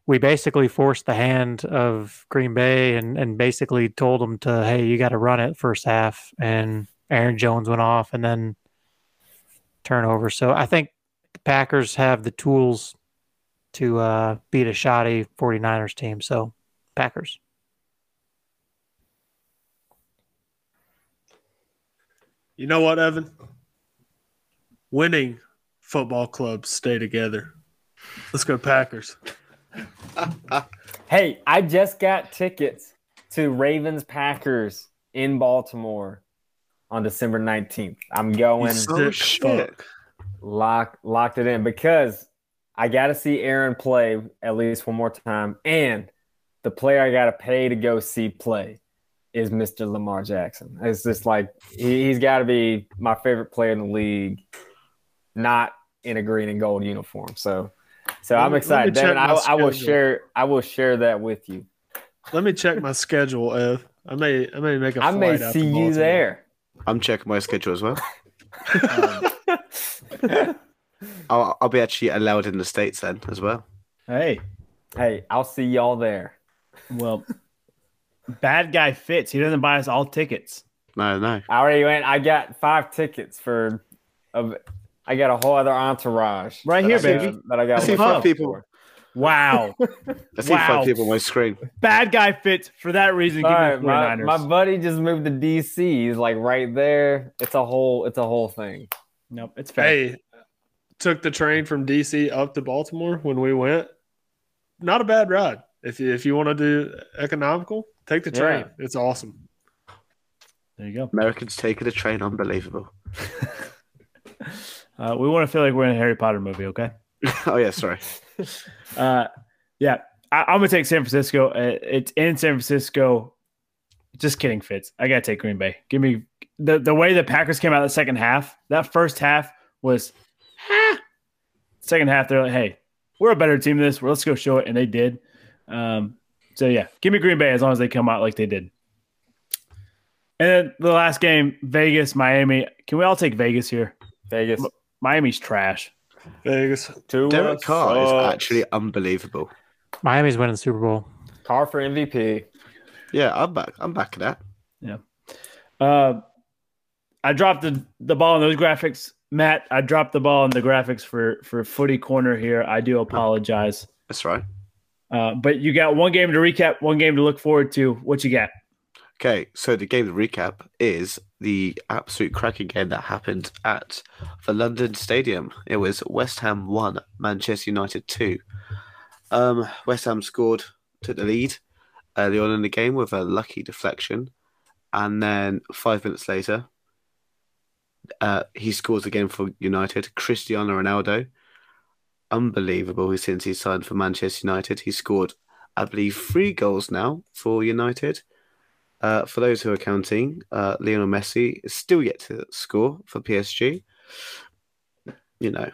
We basically forced the hand of Green Bay and, and basically told them to, hey, you got to run it first half. And Aaron Jones went off and then turnover. So I think the Packers have the tools to uh, beat a shoddy 49ers team. So Packers. You know what, Evan? Winning football clubs stay together. Let's go Packers. Hey, I just got tickets to Ravens Packers in Baltimore on December 19th. I'm going Oh, Sick shit. fuck. lock locked it in because I got to see Aaron play at least one more time and the player I got to pay to go see play is Mr. Lamar Jackson. It's just like he, he's got to be my favorite player in the league, not in a green and gold uniform. So so Let I'm me- let me excited. Devin, I, I will share I will share that with you. Let me check my schedule, Ev. I may I may make a I may see you Baltimore. there. I'm checking my schedule as well. I'll, I'll be actually allowed in the States then as well. Hey, hey, I'll see y'all there. well, bad guy Fitz. He doesn't buy us all tickets. No, no. I already went. I got five tickets for. Of, I got a whole other entourage Right here, I got- baby. That I got. I see five people. for. Wow. I see Wow. five people on my screen. bad guy Fitz. For that reason, give All me my, my buddy just moved to DC. He's like right there. It's a whole. It's a whole thing. nope, it's fair. Hey, took the train from DC up to Baltimore when we went. Not a bad ride. If you, if you want to do economical, take the train. Yeah. It's awesome. There you go. Americans taking the train, unbelievable. Uh, we want to feel like we're in a Harry Potter movie, okay? oh yeah, sorry. Uh, yeah, I, I'm gonna take San Francisco. Uh, it's in San Francisco. Just kidding, Fitz. I gotta take Green Bay. Give me the the way the Packers came out the second half. That first half was, ah. second half they're like, hey, we're a better team than this. Let's go show it, and they did. Um, so yeah, give me Green Bay as long as they come out like they did. And then the last game, Vegas, Miami. Can we all take Vegas here? Vegas. Miami's trash. Vegas. Two. Derek Carr is actually unbelievable. Miami's winning the Super Bowl. Carr for MVP. Yeah, I'm back. I'm back at that. Yeah. Uh, I dropped the, the ball in those graphics. Matt, I dropped the ball in the graphics for for footy corner here. I do apologize. That's right. Uh, but you got one game to recap, one game to look forward to. What you got? Okay, so the game to recap is the absolute cracking game that happened at the London Stadium. It was West Ham 1, Manchester United 2. Um, West Ham scored, took the lead early on in the game with a lucky deflection. And then five minutes later, uh, he scores again for United. Cristiano Ronaldo, unbelievable since he signed for Manchester United. He scored, I believe, three goals now for United. Uh, for those who are counting, uh, Lionel Messi is still yet to score for PSG. You know,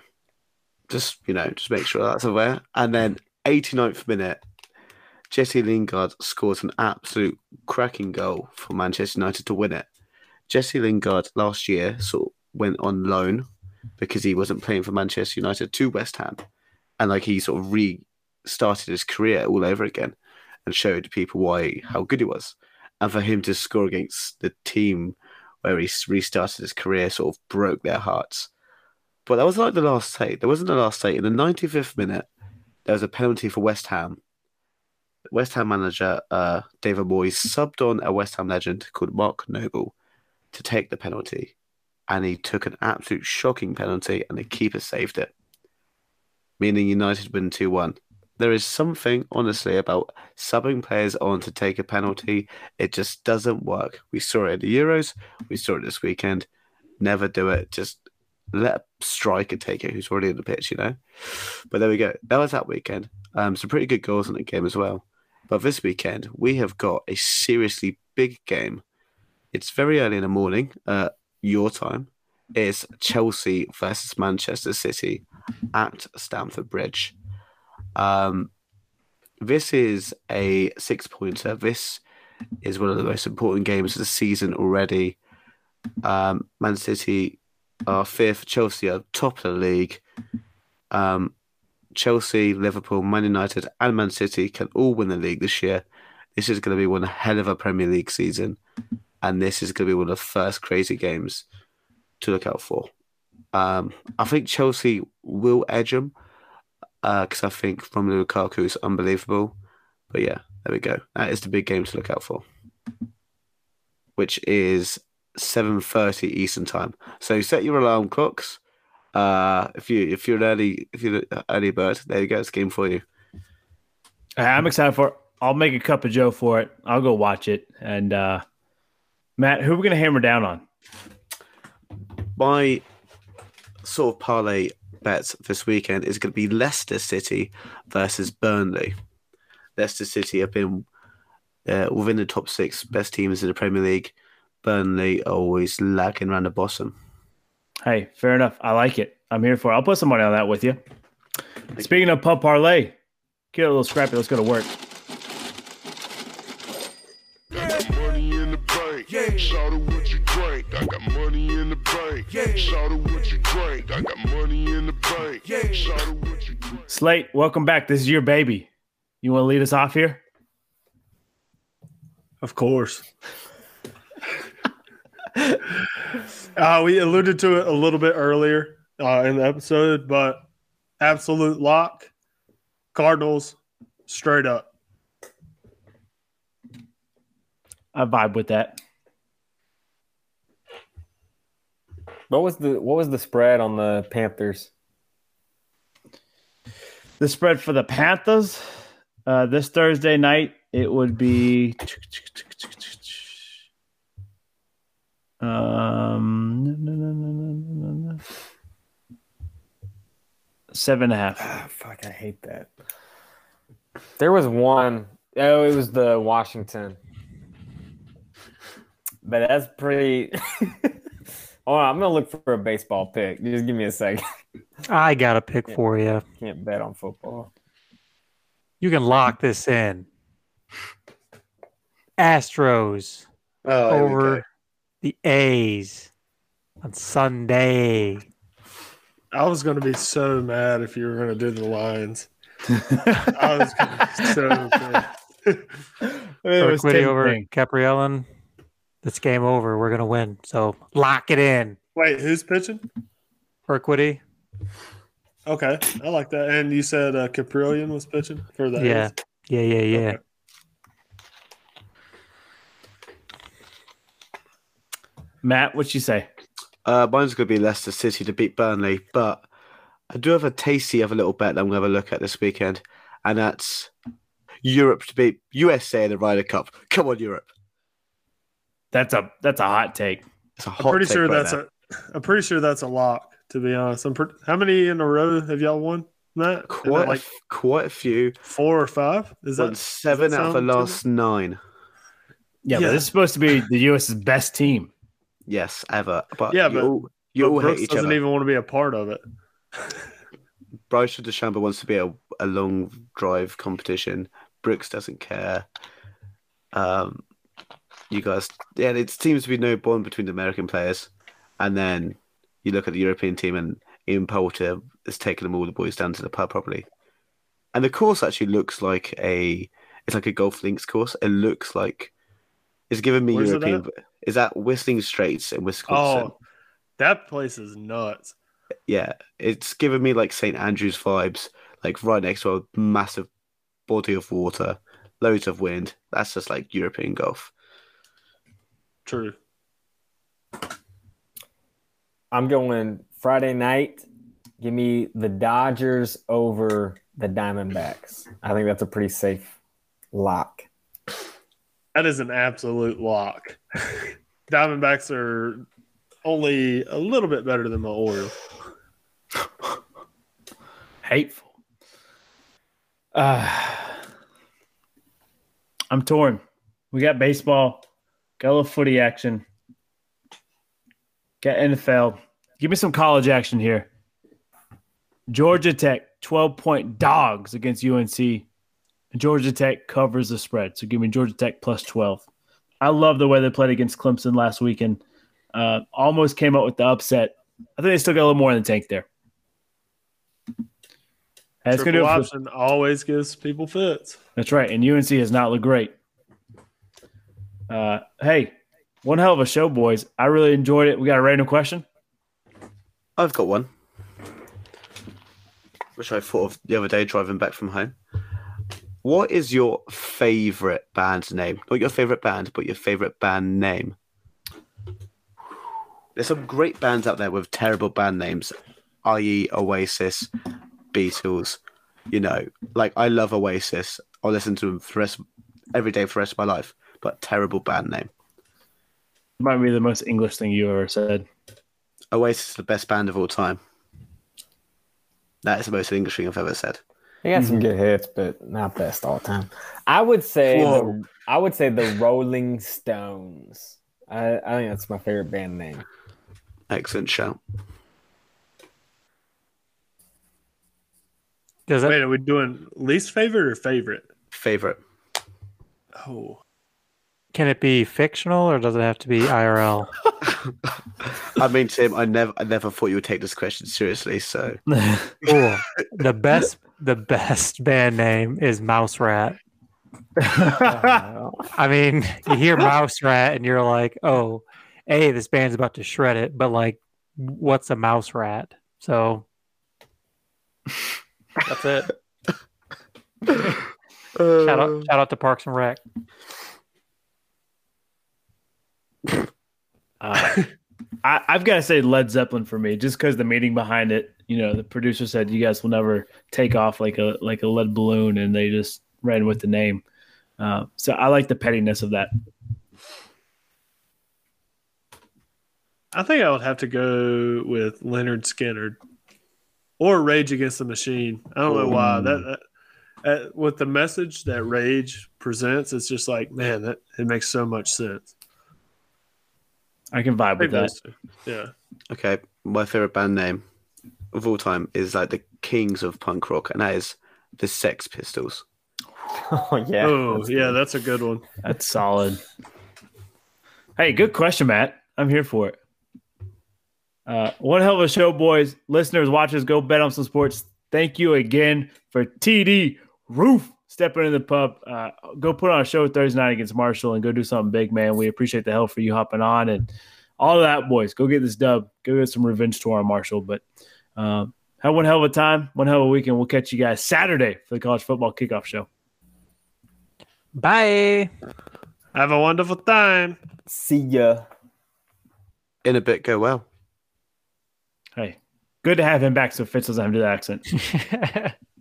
just you know, just make sure that's aware. And then 89th minute, Jesse Lingard scores an absolute cracking goal for Manchester United to win it. Jesse Lingard last year sort of went on loan because he wasn't playing for Manchester United to West Ham, and like he sort of restarted his career all over again and showed people why how good he was and for him to score against the team where he restarted his career sort of broke their hearts. But that was like the last take. There wasn't the last take. In the 95th minute, there was a penalty for West Ham. West Ham manager uh, David Moyes subbed on a West Ham legend called Mark Noble to take the penalty. And he took an absolute shocking penalty, and the keeper saved it, meaning United win 2 1 there is something honestly about subbing players on to take a penalty. It just doesn't work. We saw it at the Euros. We saw it this weekend. Never do it. Just let a striker take it who's already in the pitch, you know. But there we go. That was that weekend. Um, some pretty good goals in the game as well. But this weekend we have got a seriously big game. It's very early in the morning, uh, your time. is Chelsea versus Manchester City at Stamford Bridge. Um, this is a six pointer. This is one of the most important games of the season already. Um, Man City are fifth, Chelsea are top of the league. Um, Chelsea, Liverpool, Man United, and Man City can all win the league this year. This is going to be one hell of a Premier League season, and this is going to be one of the first crazy games to look out for. Um, I think Chelsea will edge them because I think Romelu Lukaku is unbelievable. But yeah, there we go. That is the big game to look out for, which is seven thirty Eastern time. So set your alarm clocks. Uh, if you if you're an early if you're an early bird, there you go. It's a game for you. I'm excited for it. I'll make a cup of Joe for it. I'll go watch it. And uh, Matt, who are we going to hammer down on? My sort of parlay bet this weekend is going to be Leicester City versus Burnley. Leicester City have been uh, within the top six best teams in the Premier League. Burnley always lagging around the bottom. Hey, fair enough. I like it. I'm here for it. I'll put some money on that with you. Speaking of pub parlay, get a little scrappy. Let's go to work. Yeah. Shout out what you drink. I got money in the bank. Yeah. Shout out what you drink. Slate, welcome back. This is your baby. You want to lead us off here? Of course. uh, we alluded to it a little bit earlier uh, in the episode, but absolute lock, Cardinals, straight up. I vibe with that. What was the what was the spread on the Panthers? The spread for the Panthers uh, this Thursday night it would be um seven and a half. Ah, fuck, I hate that. There was one. Oh, it was the Washington. but that's pretty. oh, I'm gonna look for a baseball pick. Just give me a second. I got a pick for you. Can't bet on football. You can lock this in. Astros Oh, over go. the A's on Sunday. I was going to be so mad if you were going to do the Lions. I was going to be so mad. It was Urquidy over tempting. Kaprielian. It's game over. We're gonna win. So lock it in. Wait, who's pitching? Urquidy. Okay, I like that. And you said uh, Kaprielian was pitching for the Yeah. A's? Yeah, yeah, yeah. Okay. Matt, what do you say? Uh, mine's going to be Leicester City to beat Burnley, but I do have a tasty of a little bet that I'm going to have a look at this weekend, and that's Europe to beat USA in the Ryder Cup. Come on, Europe! That's a that's a hot take. It's a hot I'm pretty take sure that's now. a. I'm pretty sure that's a lock. To be honest, I'm pre- how many in a row have y'all won? Matt, quite a like quite a few. four or five? Is Won that seven that out of the last nine. Yeah, Yeah. but this is supposed to be the U.S.'s best team. Yes, ever. But Yeah, you but- all, you but all Brooks hate each doesn't other. even want to be a part of it. Bryce DeChambeau wants to be a, a long drive competition. Brooks doesn't care. Um, you guys, yeah, it seems to be no bond between the American players. And then you look at the European team, and Ian Poulter has taken them all the boys down to the pub probably. And the course actually looks like a, it's like a golf links course. It looks like it's giving me Where's European. Is that Whistling Straits in Wisconsin? Oh, that place is nuts. yeah, it's given me like St. Andrews vibes, like right next to a massive body of water, loads of wind. That's just like European golf. True. I'm going Friday night. Give me the Dodgers over the Diamondbacks. I think that's a pretty safe lock. That is an absolute lock. Diamondbacks are only a little bit better than my Orioles. Hateful. Uh, I'm torn. We got baseball, got a little footy action, got NFL. Give me some college action here. Georgia Tech, 12 point dogs against UNC. Georgia Tech covers the spread. So give me Georgia Tech plus 12. I love the way they played against Clemson last weekend. Uh, almost came out with the upset. I think they still got a little more in the tank there. That's gonna do Triple option always gives people fits. that's right. And UNC has not looked great. Uh, hey, one hell of a show, boys. I really enjoyed it. We got a random question. I've got one, which I thought of the other day driving back from home. What is your favorite band name? Not your favorite band, but your favorite band name. There's some great bands out there with terrible band names, i.e., Oasis, Beatles. You know, like I love Oasis. I'll listen to them for rest, every day for the rest of my life. But terrible band name. Might be the most English thing you ever said. Oasis is the best band of all time. That is the most English thing I've ever said. They got some hmm. good hits, but not best all time. I would say the, I would say the Rolling Stones. I, I think that's my favorite band name. Excellent shout. Does it? Wait, are we doing least favorite or favorite? Favorite. Oh, Can it be fictional or does it have to be IRL? I mean, Tim, I never, I never thought you would take this question seriously. So Cool. the best, the best band name is Mouse Rat. I mean, you hear Mouse Rat and you're like, oh, a this band's about to shred it, but like, what's a mouse rat? So that's it. Shout out, shout out to Parks and Rec. Uh, I, I've got to say Led Zeppelin for me, just because the meaning behind it. You know, the producer said you guys will never take off like a like a lead balloon, and they just ran with the name. Uh, so I like the pettiness of that. I think I would have to go with Lynyrd Skynyrd or Rage Against the Machine. I don't know why that, that uh, with the message that Rage presents, it's just like man, that it makes so much sense. I can vibe with that. those two. Yeah. Okay, my favorite band name of all time is like the kings of punk rock, and that is the Sex Pistols. Oh yeah. oh, that's yeah, good. that's a good one. That's solid. Hey, good question, Matt. I'm here for it. Uh, one hell of a show, boys. Listeners, watchers, go bet on some sports. Thank you again for TD Roof stepping in the pub. Uh, go put on a show Thursday night against Marshall and go do something big, man. We appreciate the help for you hopping on and all of that, boys. Go get this dub. Go get some revenge tour on Marshall. But um, have one hell of a time, one hell of a weekend. We'll catch you guys Saturday for the college football kickoff show. Bye. Have a wonderful time. See ya. In a bit, go well. Hey, good to have him back so Fitz doesn't have to do the accent.